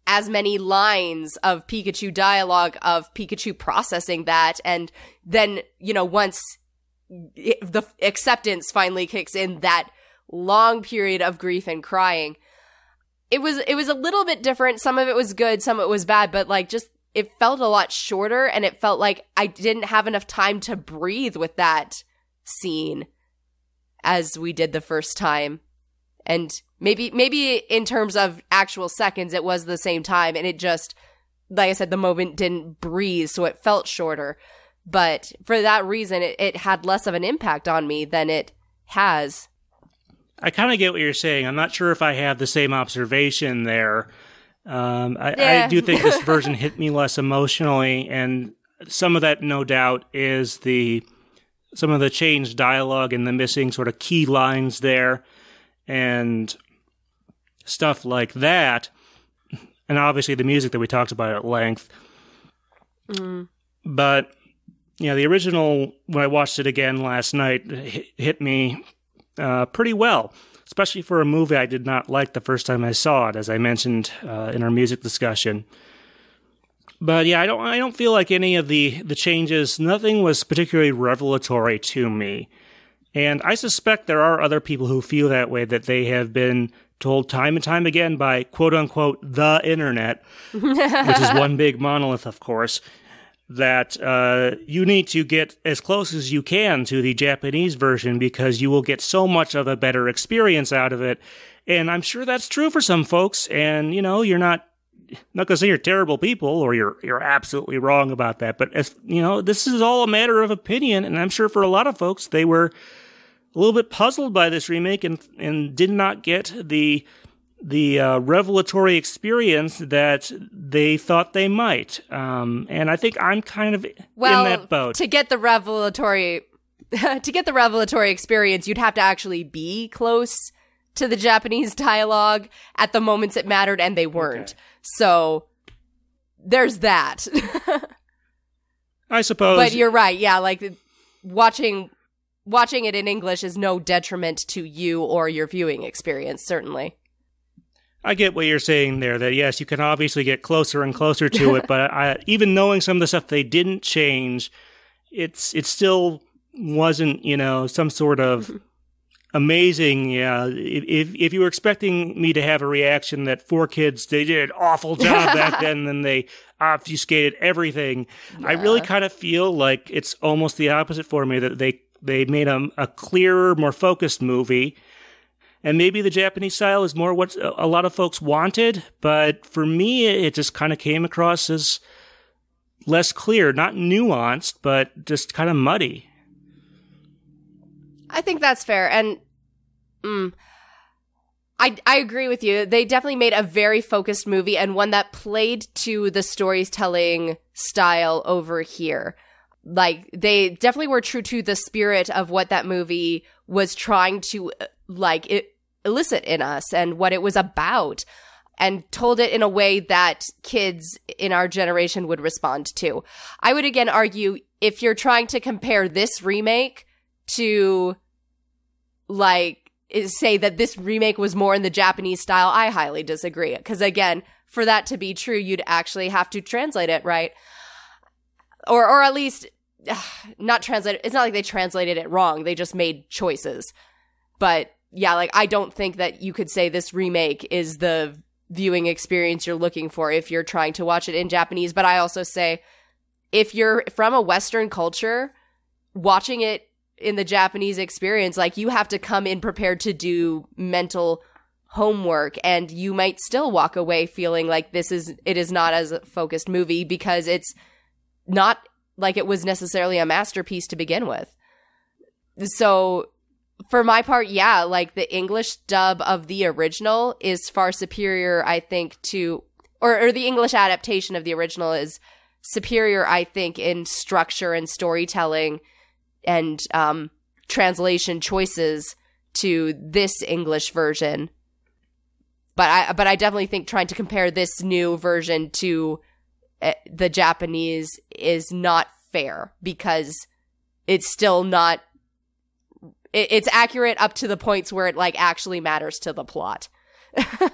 as many lines of Pikachu dialogue of Pikachu processing that. And then, you know, once the acceptance finally kicks in, that long period of grief and crying. It was, it was a little bit different. Some of it was good, some of it was bad, but like just, it felt a lot shorter and it felt like I didn't have enough time to breathe with that scene as we did the first time. And maybe maybe in terms of actual seconds it was the same time and it just like I said the moment didn't breathe so it felt shorter. But for that reason it, it had less of an impact on me than it has. I kind of get what you're saying. I'm not sure if I have the same observation there. Um, I, yeah. I do think this *laughs* version hit me less emotionally, and some of that, no doubt, is the some of the changed dialogue and the missing sort of key lines there and stuff like that. And obviously the music that we talked about at length. Mm. But, you know, the original, when I watched it again last night, hit, hit me uh, pretty well, especially for a movie I did not like the first time I saw it, as I mentioned uh, in our music discussion. But yeah, I don't I don't feel like any of the the changes. Nothing was particularly revelatory to me. And I suspect there are other people who feel that way, that they have been told time and time again by quote unquote the internet, which is one *laughs* big monolith, of course, that uh, you need to get as close as you can to the Japanese version because you will get so much of a better experience out of it. And I'm sure that's true for some folks. And, you know, you're not not going to say you're terrible people or you're you're absolutely wrong about that, but as you know, this is all a matter of opinion, and I'm sure for a lot of folks they were a little bit puzzled by this remake and and did not get the the uh, revelatory experience that they thought they might. Um, and I think I'm kind of well, in that boat. To get the revelatory *laughs* to get the revelatory experience, you'd have to actually be close to the Japanese *laughs* dialogue at the moments it mattered, and they weren't. Okay. So there's that. *laughs* I suppose. But you're right. Yeah, like watching watching it in English is no detriment to you or your viewing experience, certainly. I get what you're saying there. That yes, you can obviously get closer and closer to it, *laughs* but I, even knowing some of the stuff they didn't change, it's it still wasn't you know some sort of mm-hmm. amazing. Yeah, if if you were expecting me to have a reaction that 4Kids they did an awful job back then, then they obfuscated everything. Yeah. I really *laughs* kind of feel like it's almost the opposite for me that they they made a, a clearer, more focused movie. And maybe the Japanese style is more what a lot of folks wanted, but for me, it just kind of came across as less clear, not nuanced, but just kind of muddy. I think that's fair. And mm, I, I agree with you. They definitely made a very focused movie and one that played to the storytelling style over here like they definitely were true to the spirit of what that movie was trying to uh, like it, elicit in us and what it was about and told it in a way that kids in our generation would respond to. I would again argue if you're trying to compare this remake to like say that this remake was more in the Japanese style, I highly disagree. Because again, for that to be true, you'd actually have to translate it right or or at least *sighs* not translate it's not like they translated it wrong they just made choices. But yeah like i don't think that you could say this remake is the viewing experience you're looking for if you're trying to watch it in japanese. But i also say if you're from a western culture watching it in the japanese experience like you have to come in prepared to do mental homework and you might still walk away feeling like this is it is not as a focused movie because it's not like it was necessarily a masterpiece to begin with. So for my part, yeah, like the English dub of the original is far superior, I think, to or, or the English adaptation of the original is superior, I think, in structure and storytelling and um, translation choices to this English version. But I but I definitely think trying to compare this new version to the Japanese is not fair because it's still not it's accurate up to the points where it like actually matters to the plot. *laughs*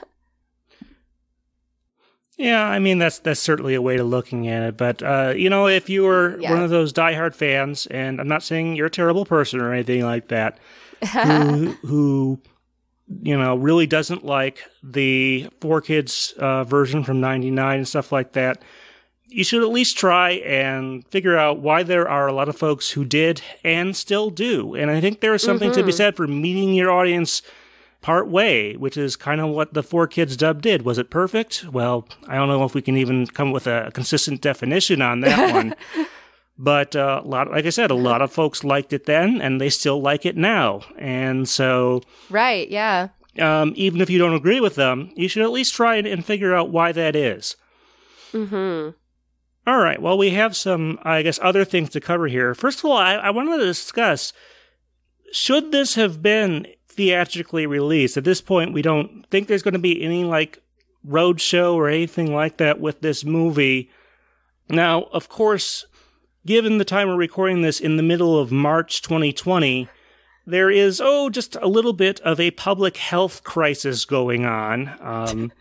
yeah, I mean that's that's certainly a way to looking at it. But uh, you know, if you were yeah. one of those diehard fans, and I'm not saying you're a terrible person or anything like that, who *laughs* who you know really doesn't like the 4Kids uh, version from '99 and stuff like that you should at least try and figure out why there are a lot of folks who did and still do. And I think there is something mm-hmm. to be mm-hmm. said for meeting your audience part way, which is kind of what the 4Kids dub did. Was it perfect? Well, I don't know if we can even come with a consistent definition on that *laughs* one. But uh, a lot, like I said, a lot of folks liked it then, and they still like it now. And so, right, yeah. Um, even if you don't agree with them, you should at least try and, and figure out why that is. Hmm. All right. Well, we have some, I guess, other things to cover here. First of all, I, I wanted to discuss should this have been theatrically released? At this point, we don't think there's going to be any like roadshow or anything like that with this movie. Now, of course, given the time we're recording this in the middle of March 2020, there is, oh, just a little bit of a public health crisis going on. Um,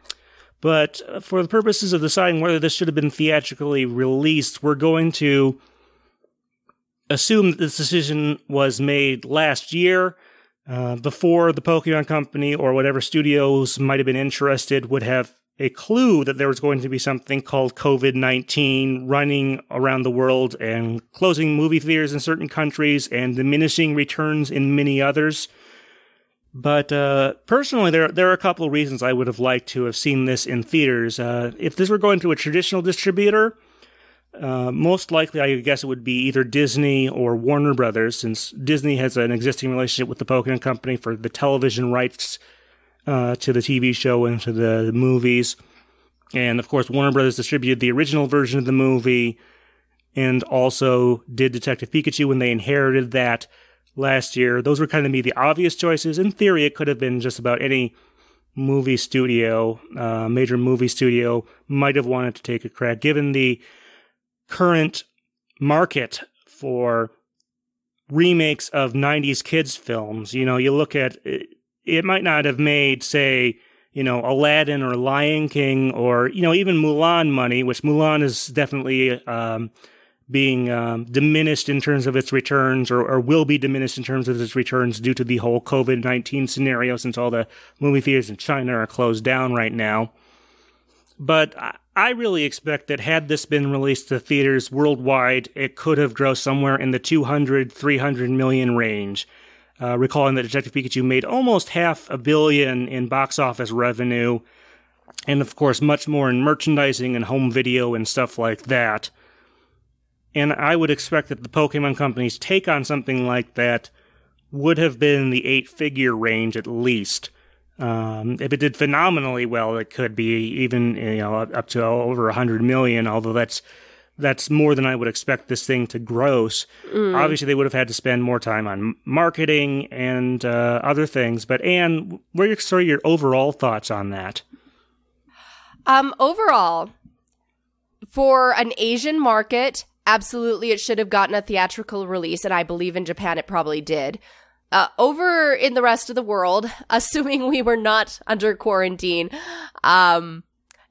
but for the purposes of deciding whether this should have been theatrically released, we're going to assume that this decision was made last year. uh, before the Pokemon Company or whatever studios might have been interested would have a clue that there was going to be something called COVID 19 running around the world and closing movie theaters in certain countries and diminishing returns in many others. But uh, personally, there there are a couple of reasons I would have liked to have seen this in theaters. Uh, if this were going to a traditional distributor, uh, most likely, I guess it would be either Disney or Warner Brothers, since Disney has an existing relationship with the Pokemon Company for the television rights uh, to the TV show and to the, the movies. And of course, Warner Brothers distributed the original version of the movie and also did Detective Pikachu when they inherited that last year. Those were kind of me the obvious choices. In theory, it could have been just about any movie studio, uh, major movie studio might have wanted to take a crack, given the current market for remakes of 90s kids films. You know, you look at it might not have made, say, you know, Aladdin or Lion King or, you know, even Mulan money, which Mulan is definitely um, being um, diminished in terms of its returns or, or, will be diminished in terms of its returns due to the whole COVID 19 scenario since all the movie theaters in China are closed down right now. But I really expect that had this been released to theaters worldwide, it could have grossed somewhere in the 200, 300 million range. Uh, recalling that Detective Pikachu made almost half a billion in box office revenue, and of course, much more in merchandising and home video and stuff like that. And I would expect that the Pokemon Company's take on something like that would have been in the eight figure range at least. Um, if it did phenomenally well, it could be even you know up to over a hundred million. Although that's that's more than I would expect this thing to gross. Mm. Obviously, they would have had to spend more time on marketing and uh, other things. But Anne, what are your, sort of your overall thoughts on that? Um, overall, for an Asian market, absolutely, it should have gotten a theatrical release, and I believe in Japan it probably did. Uh, over in the rest of the world, *laughs* assuming we were not under quarantine, um,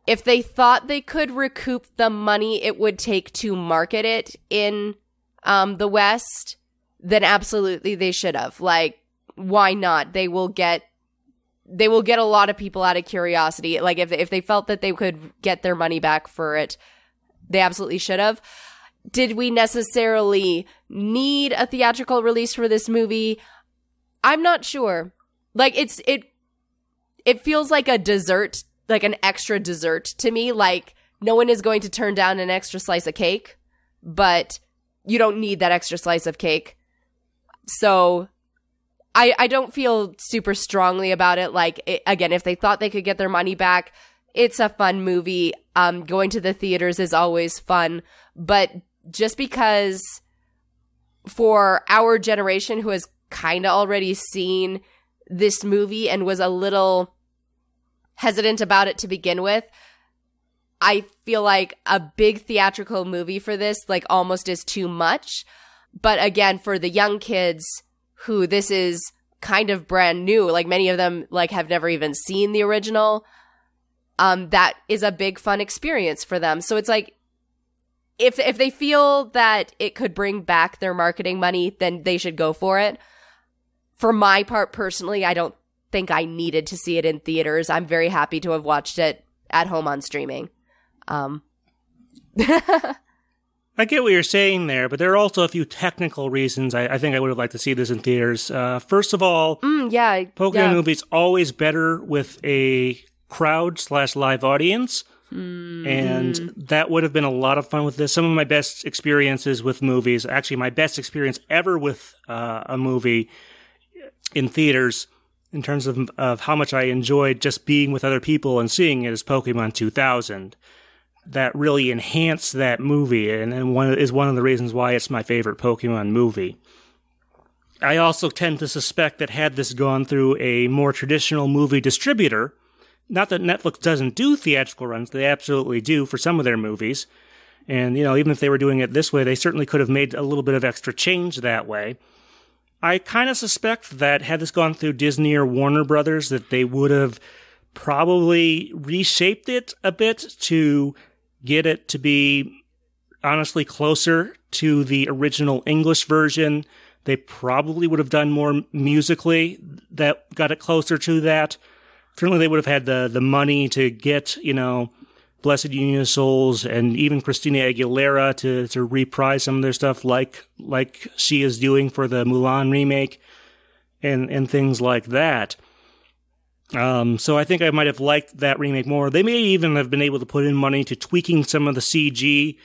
if they thought they could recoup the money it would take to market it in um, the West, then absolutely they should have. Like, why not? They will get they will get a lot of people out of curiosity. Like if if they felt that they could get their money back for it, they absolutely should have. Did we necessarily need a theatrical release for this movie? I'm not sure. Like it's it it feels like a dessert, like an extra dessert to me. Like no one is going to turn down an extra slice of cake, but you don't need that extra slice of cake. So I I don't feel super strongly about it. Like it, again, if they thought they could get their money back, it's a fun movie. Um, going to the theaters is always fun, but just because for our generation who has kind of already seen this movie and was a little hesitant about it to begin with. I feel like a big theatrical movie for this like almost is too much. But again, for the young kids who this is kind of brand new, like many of them like have never even seen the original, um that is a big fun experience for them. So it's like if if they feel that it could bring back their marketing money, then they should go for it for my part personally, I don't think I needed to see it in theaters. I'm very happy to have watched it at home on streaming. Um *laughs* I get what you're saying there, but there are also a few technical reasons I, I think I would have liked to see this in theaters. Uh, first of all, mm, yeah, Pokemon yeah. movies always better with a crowd slash live audience. Mm. And that would have been a lot of fun with this. Some of my best experiences with movies, actually, my best experience ever with uh, a movie in theaters in terms of, of how much I enjoyed just being with other people and seeing it as Pokemon 2000. That really enhanced that movie and, and one is one of the reasons why it's my favorite Pokemon movie. I also tend to suspect that had this gone through a more traditional movie distributor, not that Netflix doesn't do theatrical runs, they absolutely do for some of their movies. And, you know, even if they were doing it this way, they certainly could have made a little bit of extra change that way. I kind of suspect that had this gone through Disney or Warner Brothers, that they would have probably reshaped it a bit to get it to be honestly closer to the original English version. They probably would have done more musically. that got it closer to that. Certainly, they would have had the the money to get you know Blessid Union of Souls and even Christina Aguilera to to reprise some of their stuff, like like she is doing for the Mulan remake, and and things like that. Um, so I think I might have liked that remake more. They may even have been able to put in money to tweaking some of the CG,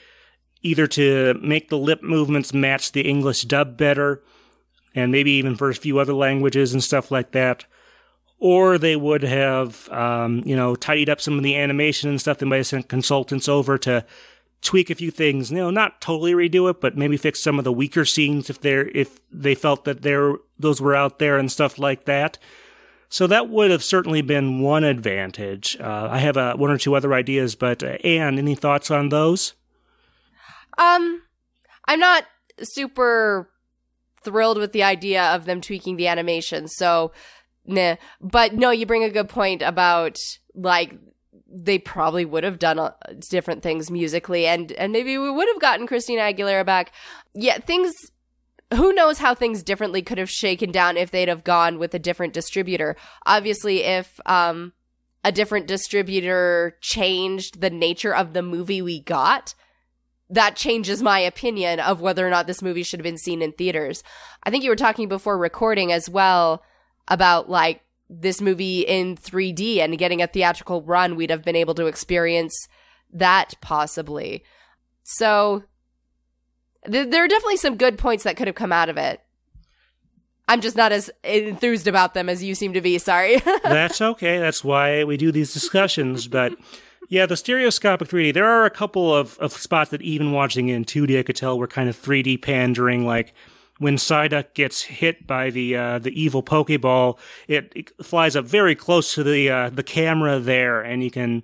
either to make the lip movements match the English dub better, and maybe even for a few other languages and stuff like that. Or they would have, um, you know, tidied up some of the animation and stuff. They might have sent consultants over to tweak a few things. You know, not totally redo it, but maybe fix some of the weaker scenes if they're if they felt that there those were out there and stuff like that. So that would have certainly been one advantage. Uh, I have uh, one or two other ideas, but uh, Anne, any thoughts on those? Um, I'm not super thrilled with the idea of them tweaking the animation. So, nah. But no, you bring a good point about like they probably would have done uh, different things musically, and and maybe we would have gotten Christina Aguilera back. Yeah, things who knows how things differently could have shaken down if they'd have gone with a different distributor. Obviously, if um, a different distributor changed the nature of the movie we got, that changes my opinion of whether or not this movie should have been seen in theaters. I think you were talking before recording as well about like this movie in 3D and getting a theatrical run, we'd have been able to experience that possibly. So there are definitely some good points that could have come out of it. I'm just not as enthused about them as you seem to be. Sorry. *laughs* That's okay. That's why we do these discussions. But yeah, the stereoscopic 3D, there are a couple of, of spots that even watching in 2D, I could tell were kind of 3D pandering. Like when Psyduck gets hit by the uh, the evil Pokeball, it, it, flies up very close to the uh, the camera there, and you can,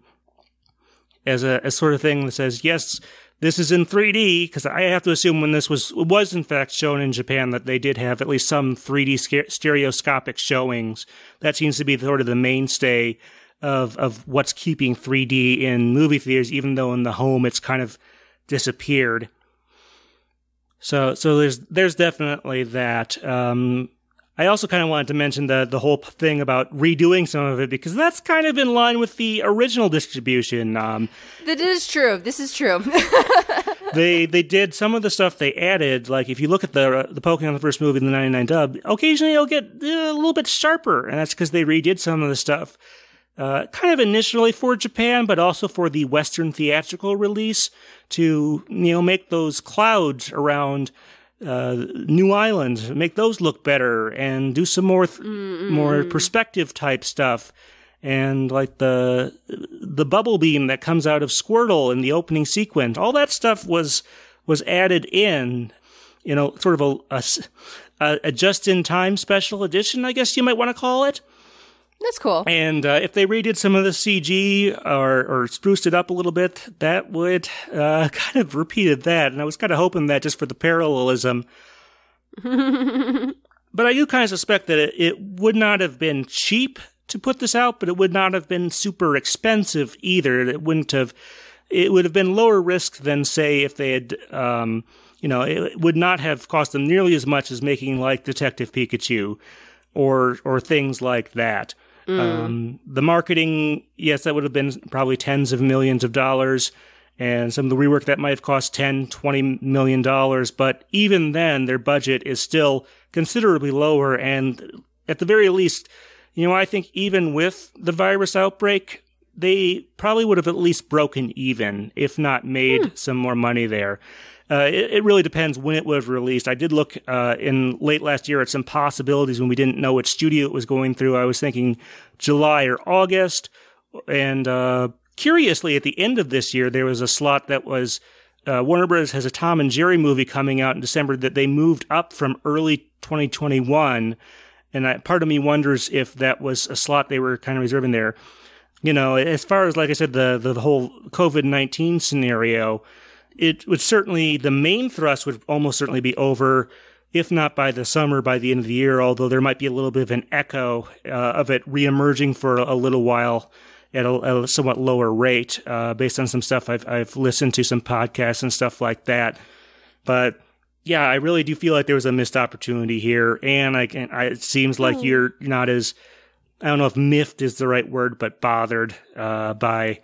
as a, a sort of thing that says, yes, this is in 3D because I have to assume when this was was in fact shown in Japan that they did have at least some 3D stereoscopic showings. That seems to be sort of the mainstay of of what's keeping 3D in movie theaters, even though in the home it's kind of disappeared. So so there's there's definitely that. Um, I also kind of wanted to mention the the whole thing about redoing some of it because that's kind of in line with the original distribution. Um, that is true. This is true. *laughs* they they did some of the stuff they added. Like if you look at the uh, the Pokemon the first movie, in the '99 dub, occasionally it'll get uh, a little bit sharper, and that's because they redid some of the stuff. Uh, kind of initially for Japan, but also for the Western theatrical release to you know make those clouds around uh, new Island, make those look better, and do some more th- more perspective type stuff, and like the the bubble beam that comes out of Squirtle in the opening sequence. All that stuff was was added in, you know, sort of a, a, a just in time special edition, I guess you might want to call it. That's cool. And uh, if they redid some of the CG or, or spruced it up a little bit, that would uh, *laughs* kind of repeated that. And I was kind of hoping that just for the parallelism. *laughs* but I do kind of suspect that it, it, would not have been cheap to put this out, but it would not have been super expensive either. It wouldn't have. It would have been lower risk than, say, if they had. Um, you know, it would not have cost them nearly as much as making like Detective Pikachu, or or things like that. Mm. Um, the marketing, yes, that would have been probably tens of millions of dollars. And some of the rework that might have cost 10, 20 million dollars. But even then, their budget is still considerably lower. And at the very least, you know, I think even with the virus outbreak, they probably would have at least broken even, if not made hmm. some more money there. Uh, it, it, really depends when it was released. I did look uh, in late last year at some possibilities when we didn't know which studio it was going through. I was thinking July or August, and uh, curiously, at the end of this year, there was a slot that was uh, Warner Bros. has a Tom and Jerry movie coming out in December that they moved up from early 2021, and I, part of me wonders if that was a slot they were kind of reserving there. You know, as far as like I said, the the, the whole COVID 19 scenario it would certainly, the main thrust would almost certainly be over, if not by the summer, by the end of the year, although there might be a little bit of an echo uh, of it reemerging for a little while at a, a somewhat lower rate, uh, based on some stuff I've, I've listened to, some podcasts and stuff like that. But yeah, I really do feel like there was a missed opportunity here, and I can. I, it seems like oh. you're not as I don't know if miffed is the right word, but bothered uh, by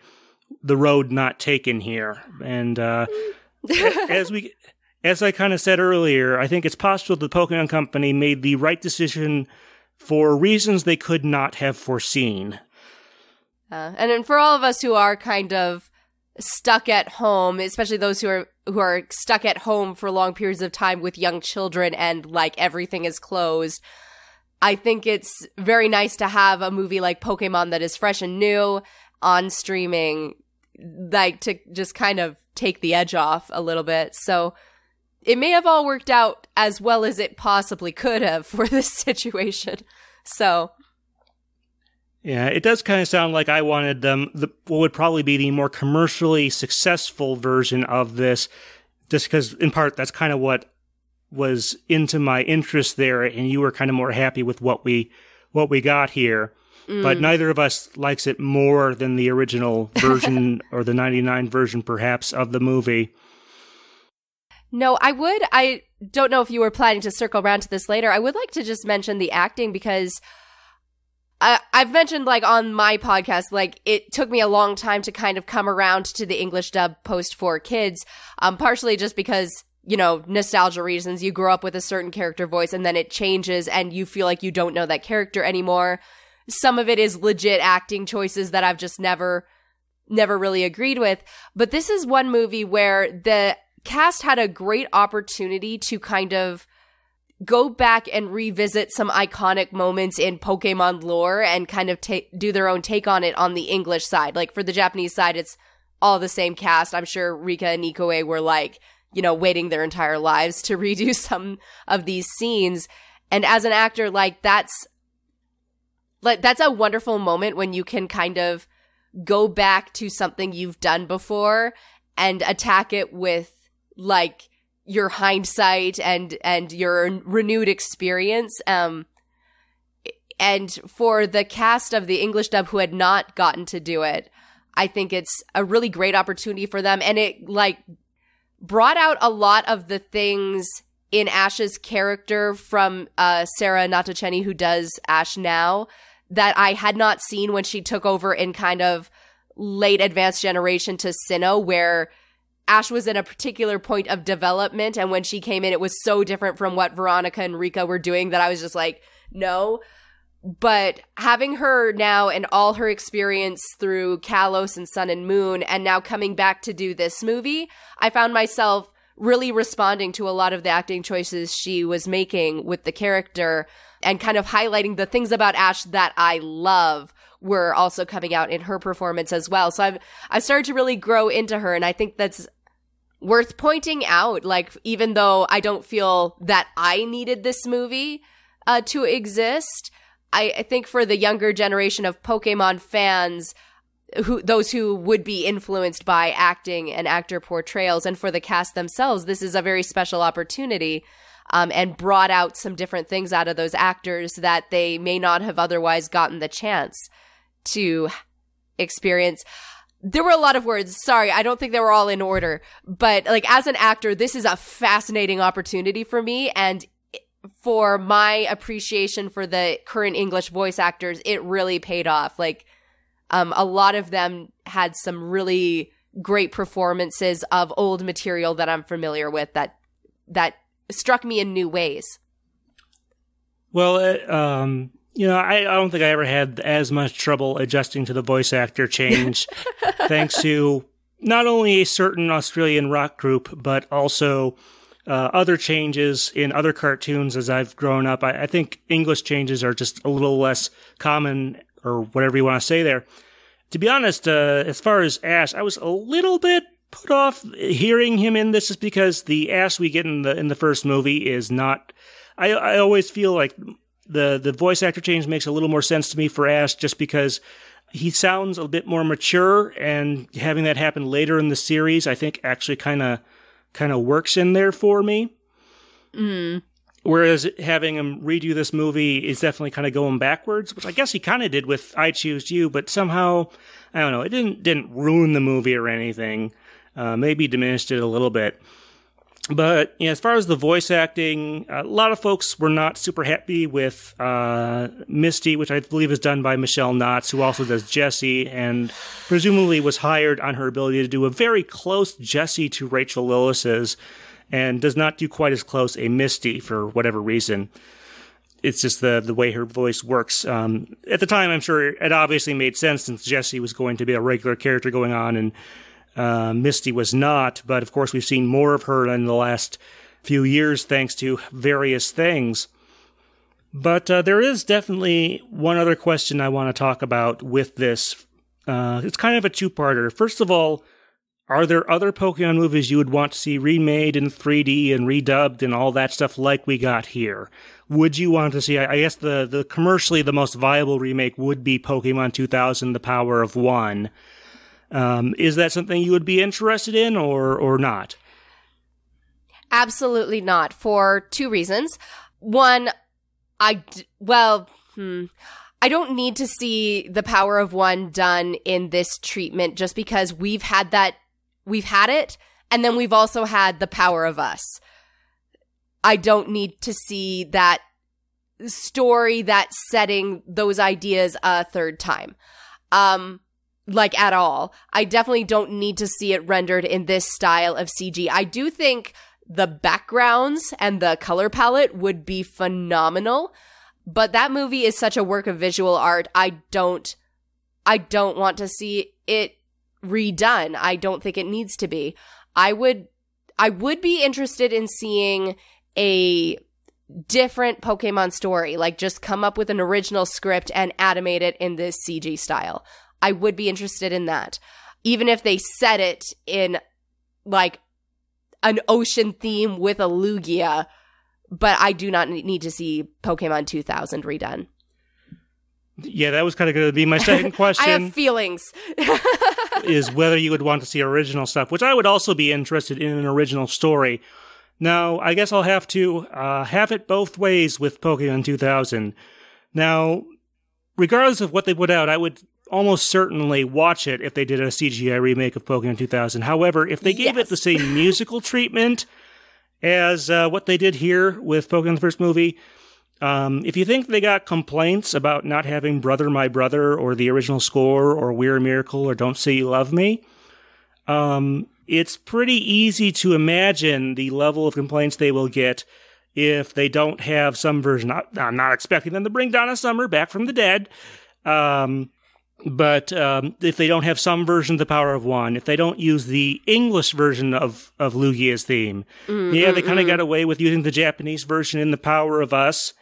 the road not taken here. And uh, *laughs* as we, as I kind of said earlier, I think it's possible the Pokemon Company made the right decision for reasons they could not have foreseen. Uh, and then for all of us who are kind of stuck at home, especially those who are who are stuck at home for long periods of time with young children and like everything is closed. I think it's very nice to have a movie like Pokemon that is fresh and new on streaming, like to just kind of take the edge off a little bit. So it may have all worked out as well as it possibly could have *laughs* for this situation. So yeah, it does kind of sound like I wanted them the what would probably be the more commercially successful version of this, just because in part that's kind of what was into my interest there, and you were kind of more happy with what we what we got here. Mm. But neither of us likes it more than the original *laughs* version or the 99 version, perhaps, of the movie. No, I would. I don't know if you were planning to circle around to this later. I would like to just mention the acting because I, I've mentioned like on my podcast, like it took me a long time to kind of come around to the English dub post 4Kids, um, partially just because you know, nostalgia reasons, you grow up with a certain character voice and then it changes and you feel like you don't know that character anymore. Some of it is legit acting choices that I've just never, never really agreed with. But this is one movie where the cast had a great opportunity to kind of go back and revisit some iconic moments in Pokemon lore and kind of ta- do their own take on it on the English side. Like for the Japanese side, it's all the same cast. I'm sure Rika and Ikue were like, you know, waiting their entire lives to *laughs* redo some of these scenes. And as an actor, like that's like that's a wonderful moment when you can kind of go back to something you've done before and attack it with like your hindsight and and your renewed experience. Um and for the cast of the English dub who had not gotten to do it I think it's a really great opportunity for them. And it like brought out a lot of the things in Ash's character from uh, Sarah Natochenny who does Ash now that I had not seen when she took over in kind of late advanced generation to Sinnoh where Ash was in a particular point of development. And when she came in, it was so different from what Veronica and Rika were doing that I was just like, no. But having her now and all her experience through Kalos and Sun and Moon, and now coming back to do this movie, I found myself really responding to a lot of the acting choices she was making with the character and kind of highlighting the things about Ash that I love were also coming out in her performance as well. So I've I started to really grow into her and I think that's worth pointing out. Like, even though I don't feel that I needed this movie uh, to exist, I, I think for the younger generation of Pokemon fans, who those who would be influenced by acting and actor portrayals, and for the cast themselves, this is a very special opportunity. Um, and brought out some different things out of those actors that they may not have otherwise gotten the chance to experience there were a lot of words. Sorry, I don't think they were all in order. But like as an actor, this is a fascinating opportunity for me and for my appreciation for the current English voice actors, it really paid off. Like um a lot of them had some really great performances of old material that I'm familiar with that that struck me in new ways. Well, um you know, I, I don't think I ever had as much trouble adjusting to the voice actor change, *laughs* thanks to not only a certain Australian rock group, but also uh, other changes in other cartoons as I've grown up. I, I, think English changes are just a little less common, or whatever you want to say there. To be honest, uh, as far as Ash, I was a little bit put off hearing him in this, just because the Ash we get in the in the first movie is not. I I always feel like the the voice actor change makes a little more sense to me for Ash just because he sounds a bit more mature and having that happen later in the series I think actually kind of kind of works in there for me. Mm. Whereas having him redo this movie is definitely kind of going backwards, which I guess he kind of did with I Choose You, but somehow I don't know, it didn't didn't ruin the movie or anything. Uh, maybe diminished it a little bit. but you know, as far as the voice acting, a lot of folks were not super happy with uh, Misty, which I believe is done by Michelle Knotts, who also does Jessie, and presumably was hired on her ability to do a very close Jessie to Rachel Lillis's, and does not do quite as close a Misty for whatever reason. It's just the the way her voice works. Um, at the time, I'm sure it obviously made sense since Jessie was going to be a regular character going on, and uh, Misty was not, but of course we've seen more of her in the last few years thanks to various things. But uh, there is definitely one other question I want to talk about with this. Uh, it's kind of a two parter. First of all, are there other Pokemon movies you would want to see remade in 3D and redubbed and all that stuff like we got here? Would you want to see? I guess the, the commercially the most viable remake would be Pokemon 2000: The Power of One. Um, is that something you would be interested in or or not? Absolutely not for two reasons. One, I well, hmm, I don't need to see the power of one done in this treatment just because we've had that we've had it and then we've also had the power of us. I don't need to see that story that setting those ideas a third time. Um like at all. I definitely don't need to see it rendered in this style of CG. I do think the backgrounds and the color palette would be phenomenal, but that movie is such a work of visual art. I don't I don't want to see it redone. I don't think it needs to be. I would I would be interested in seeing a different Pokemon story, like just come up with an original script and animate it in this CG style. I would be interested in that. Even if they set it in like an ocean theme with a Lugia, but I do not need to see Pokemon 2000 redone. Yeah, that was kind of going to be my second question. *laughs* I have feelings. *laughs* is whether you would want to see original stuff, which I would also be interested in an original story. Now, I guess I'll have to uh, have it both ways with Pokemon 2000. Now, regardless of what they put out, I would almost certainly watch it if they did a CGI remake of Pokemon 2000. However, if they gave yes. it the same *laughs* musical treatment as uh, what they did here with Pokemon the first movie, um, if you think they got complaints about not having Brother My Brother or the original score or We're a Miracle or Don't Say You Love Me, um, it's pretty easy to imagine the level of complaints they will get if they don't have some version. I'm not expecting them to bring Donna Summer back from the dead. Um, but um, if they don't have some version of the Power of One, if they don't use the English version of of Lugia's theme, mm-hmm, yeah, they kind of mm-hmm. got away with using the Japanese version in the Power of Us.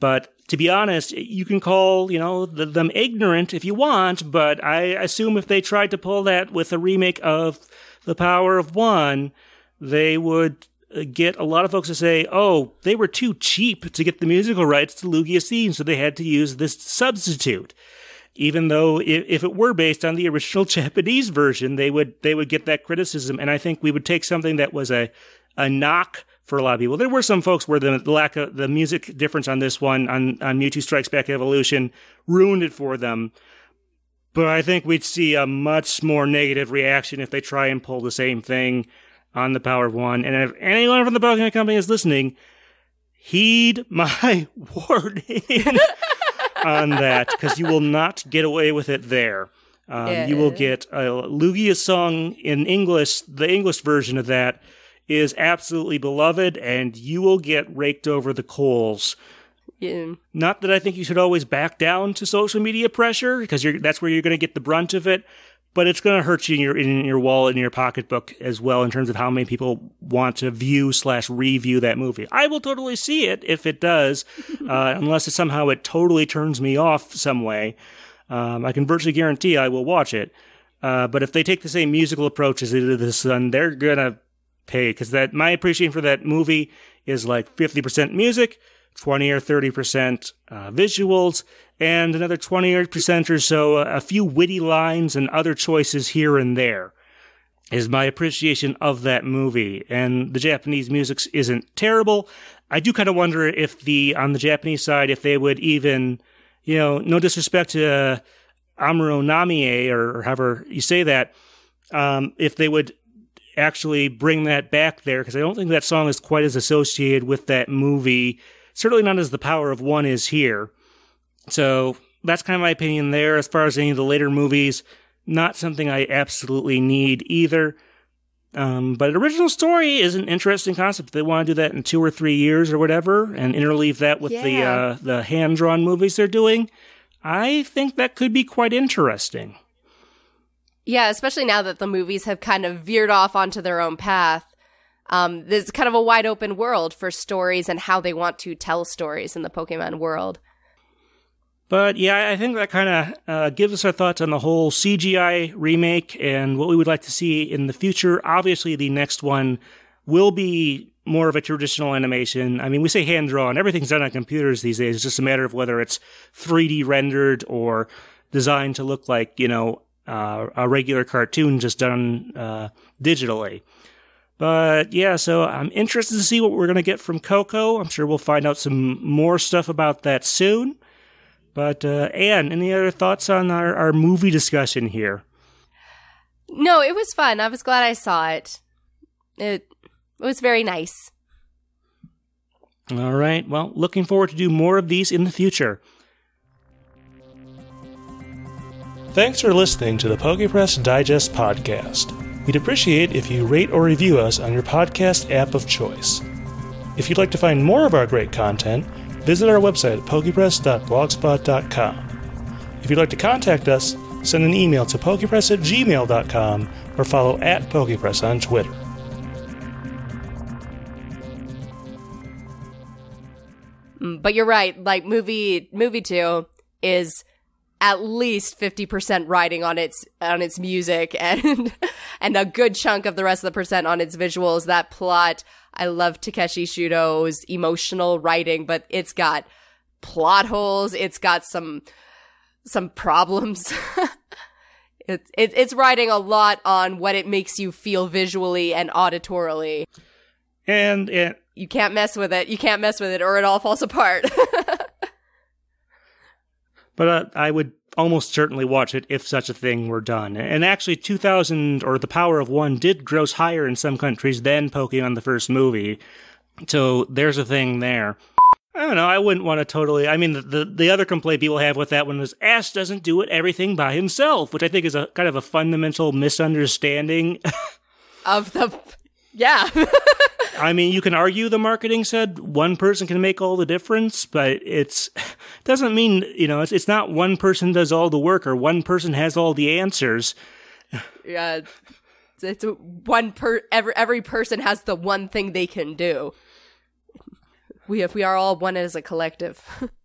But to be honest, you can call you know the, them ignorant if you want, but I assume if they tried to pull that with a remake of the Power of One, they would uh, get a lot of folks to say, "Oh, they were too cheap to get the musical rights to Lugia's theme, so they had to use this substitute." Even though if, it were based on the original *laughs* Japanese version, they would they would get that criticism. And I think we would take something that was a a knock for a lot of people. There were some folks where the lack of the music difference on this one on on Mewtwo Strikes Back Evolution ruined it for them. But I think we'd see a much more negative reaction if they try and pull the same thing on the Power of One. And if anyone from the Pokemon Company is listening, heed my *laughs* warning on that because you will not get away with it there. Um, yeah. You will get a Lugia song in English. The English version of that is absolutely beloved, and you will get raked over the coals. Yeah. Not that I think you should always back down to social media pressure because that's where you're going to get the brunt of it but it's going to hurt you in your in your wallet in your pocketbook as well in terms of how many people want to view slash review that movie. I will totally see it if it does, *laughs* uh, unless it somehow it totally turns me off some way. Um, I can virtually guarantee I will watch it. Uh, but if they take the same musical approach as they did this, then they're gonna pay because that my appreciation for that movie is like fifty percent music, 20 or 30% uh, visuals, and another 20% or so uh, a few witty lines and other choices here and there is my appreciation of that movie. And the Japanese music isn't terrible. I do kind of wonder if the, on the Japanese side, if they would even, you know, no disrespect to uh, Amuro Namie or, however you say that, um, if they would actually bring that back there because I don't think that song is quite as associated with that movie. Certainly not as the power of one is here. So that's kind of my opinion there. As far as any of the later movies, not something I absolutely need either. Um, but original story is an interesting concept. If they want to do that in two or three years or whatever, and interleave that with Yeah. the uh, the hand drawn movies they're doing. I think that could be quite interesting. Yeah, especially now that the movies have kind of veered off onto their own path. Um, there's kind of a wide open world for stories and how they want to tell stories in the Pokemon world. But yeah, I think that kind of uh, gives us our thoughts on the whole CGI remake and what we would like to see in the future. Obviously, the next one will be more of a traditional animation. I mean, we say hand drawn, everything's done on computers these days. It's just a matter of whether it's 3D rendered or designed to look like, you know, uh, a regular cartoon just done uh, digitally. But yeah, so I'm interested to see what we're going to get from Coco. I'm sure we'll find out some more stuff about that soon. But uh, Anne, any other thoughts on our, our movie discussion here? No, it was fun. I was glad I saw it. It, it was very nice. All right. Well, looking forward to do more of these in the future. Thanks for listening to the PokePress Digest podcast. We'd appreciate if you rate or review us on your podcast app of choice. If you'd like to find more of our great content, visit our website at pokepress.blogspot.com. If you'd like to contact us, send an email to pokepress at gmail.com or follow at pokepress on Twitter. Mm, But you're right. Like movie movie two is at least fifty percent writing on its on its music *laughs* and and a good chunk of the rest of the percent on its visuals. That plot, I love Takeshi Shudo's emotional writing, but it's got plot holes. It's got some some problems. *laughs* It's it, it's writing a lot on what it makes you feel visually and auditorily. And, and You can't mess with it. You can't mess with it, or it all falls apart. *laughs* but uh, I would almost certainly watch it if such a thing were done. And actually, 2000 or The Power of One did gross higher in some countries than Pokemon the first movie. So there's a thing there. I don't know. I wouldn't want to totally. I mean, the, the the other complaint people have with that one is Ash doesn't do it everything by himself, which I think is a kind of a fundamental misunderstanding. *laughs* of the yeah. *laughs* I mean, you can argue the marketing said one person can make all the difference, but it's *laughs* doesn't mean you know it's it's not one person does all the work or one person has all the answers. yeah it's, it's one per every every person has the one thing they can do. We if we are all one as a collective *laughs*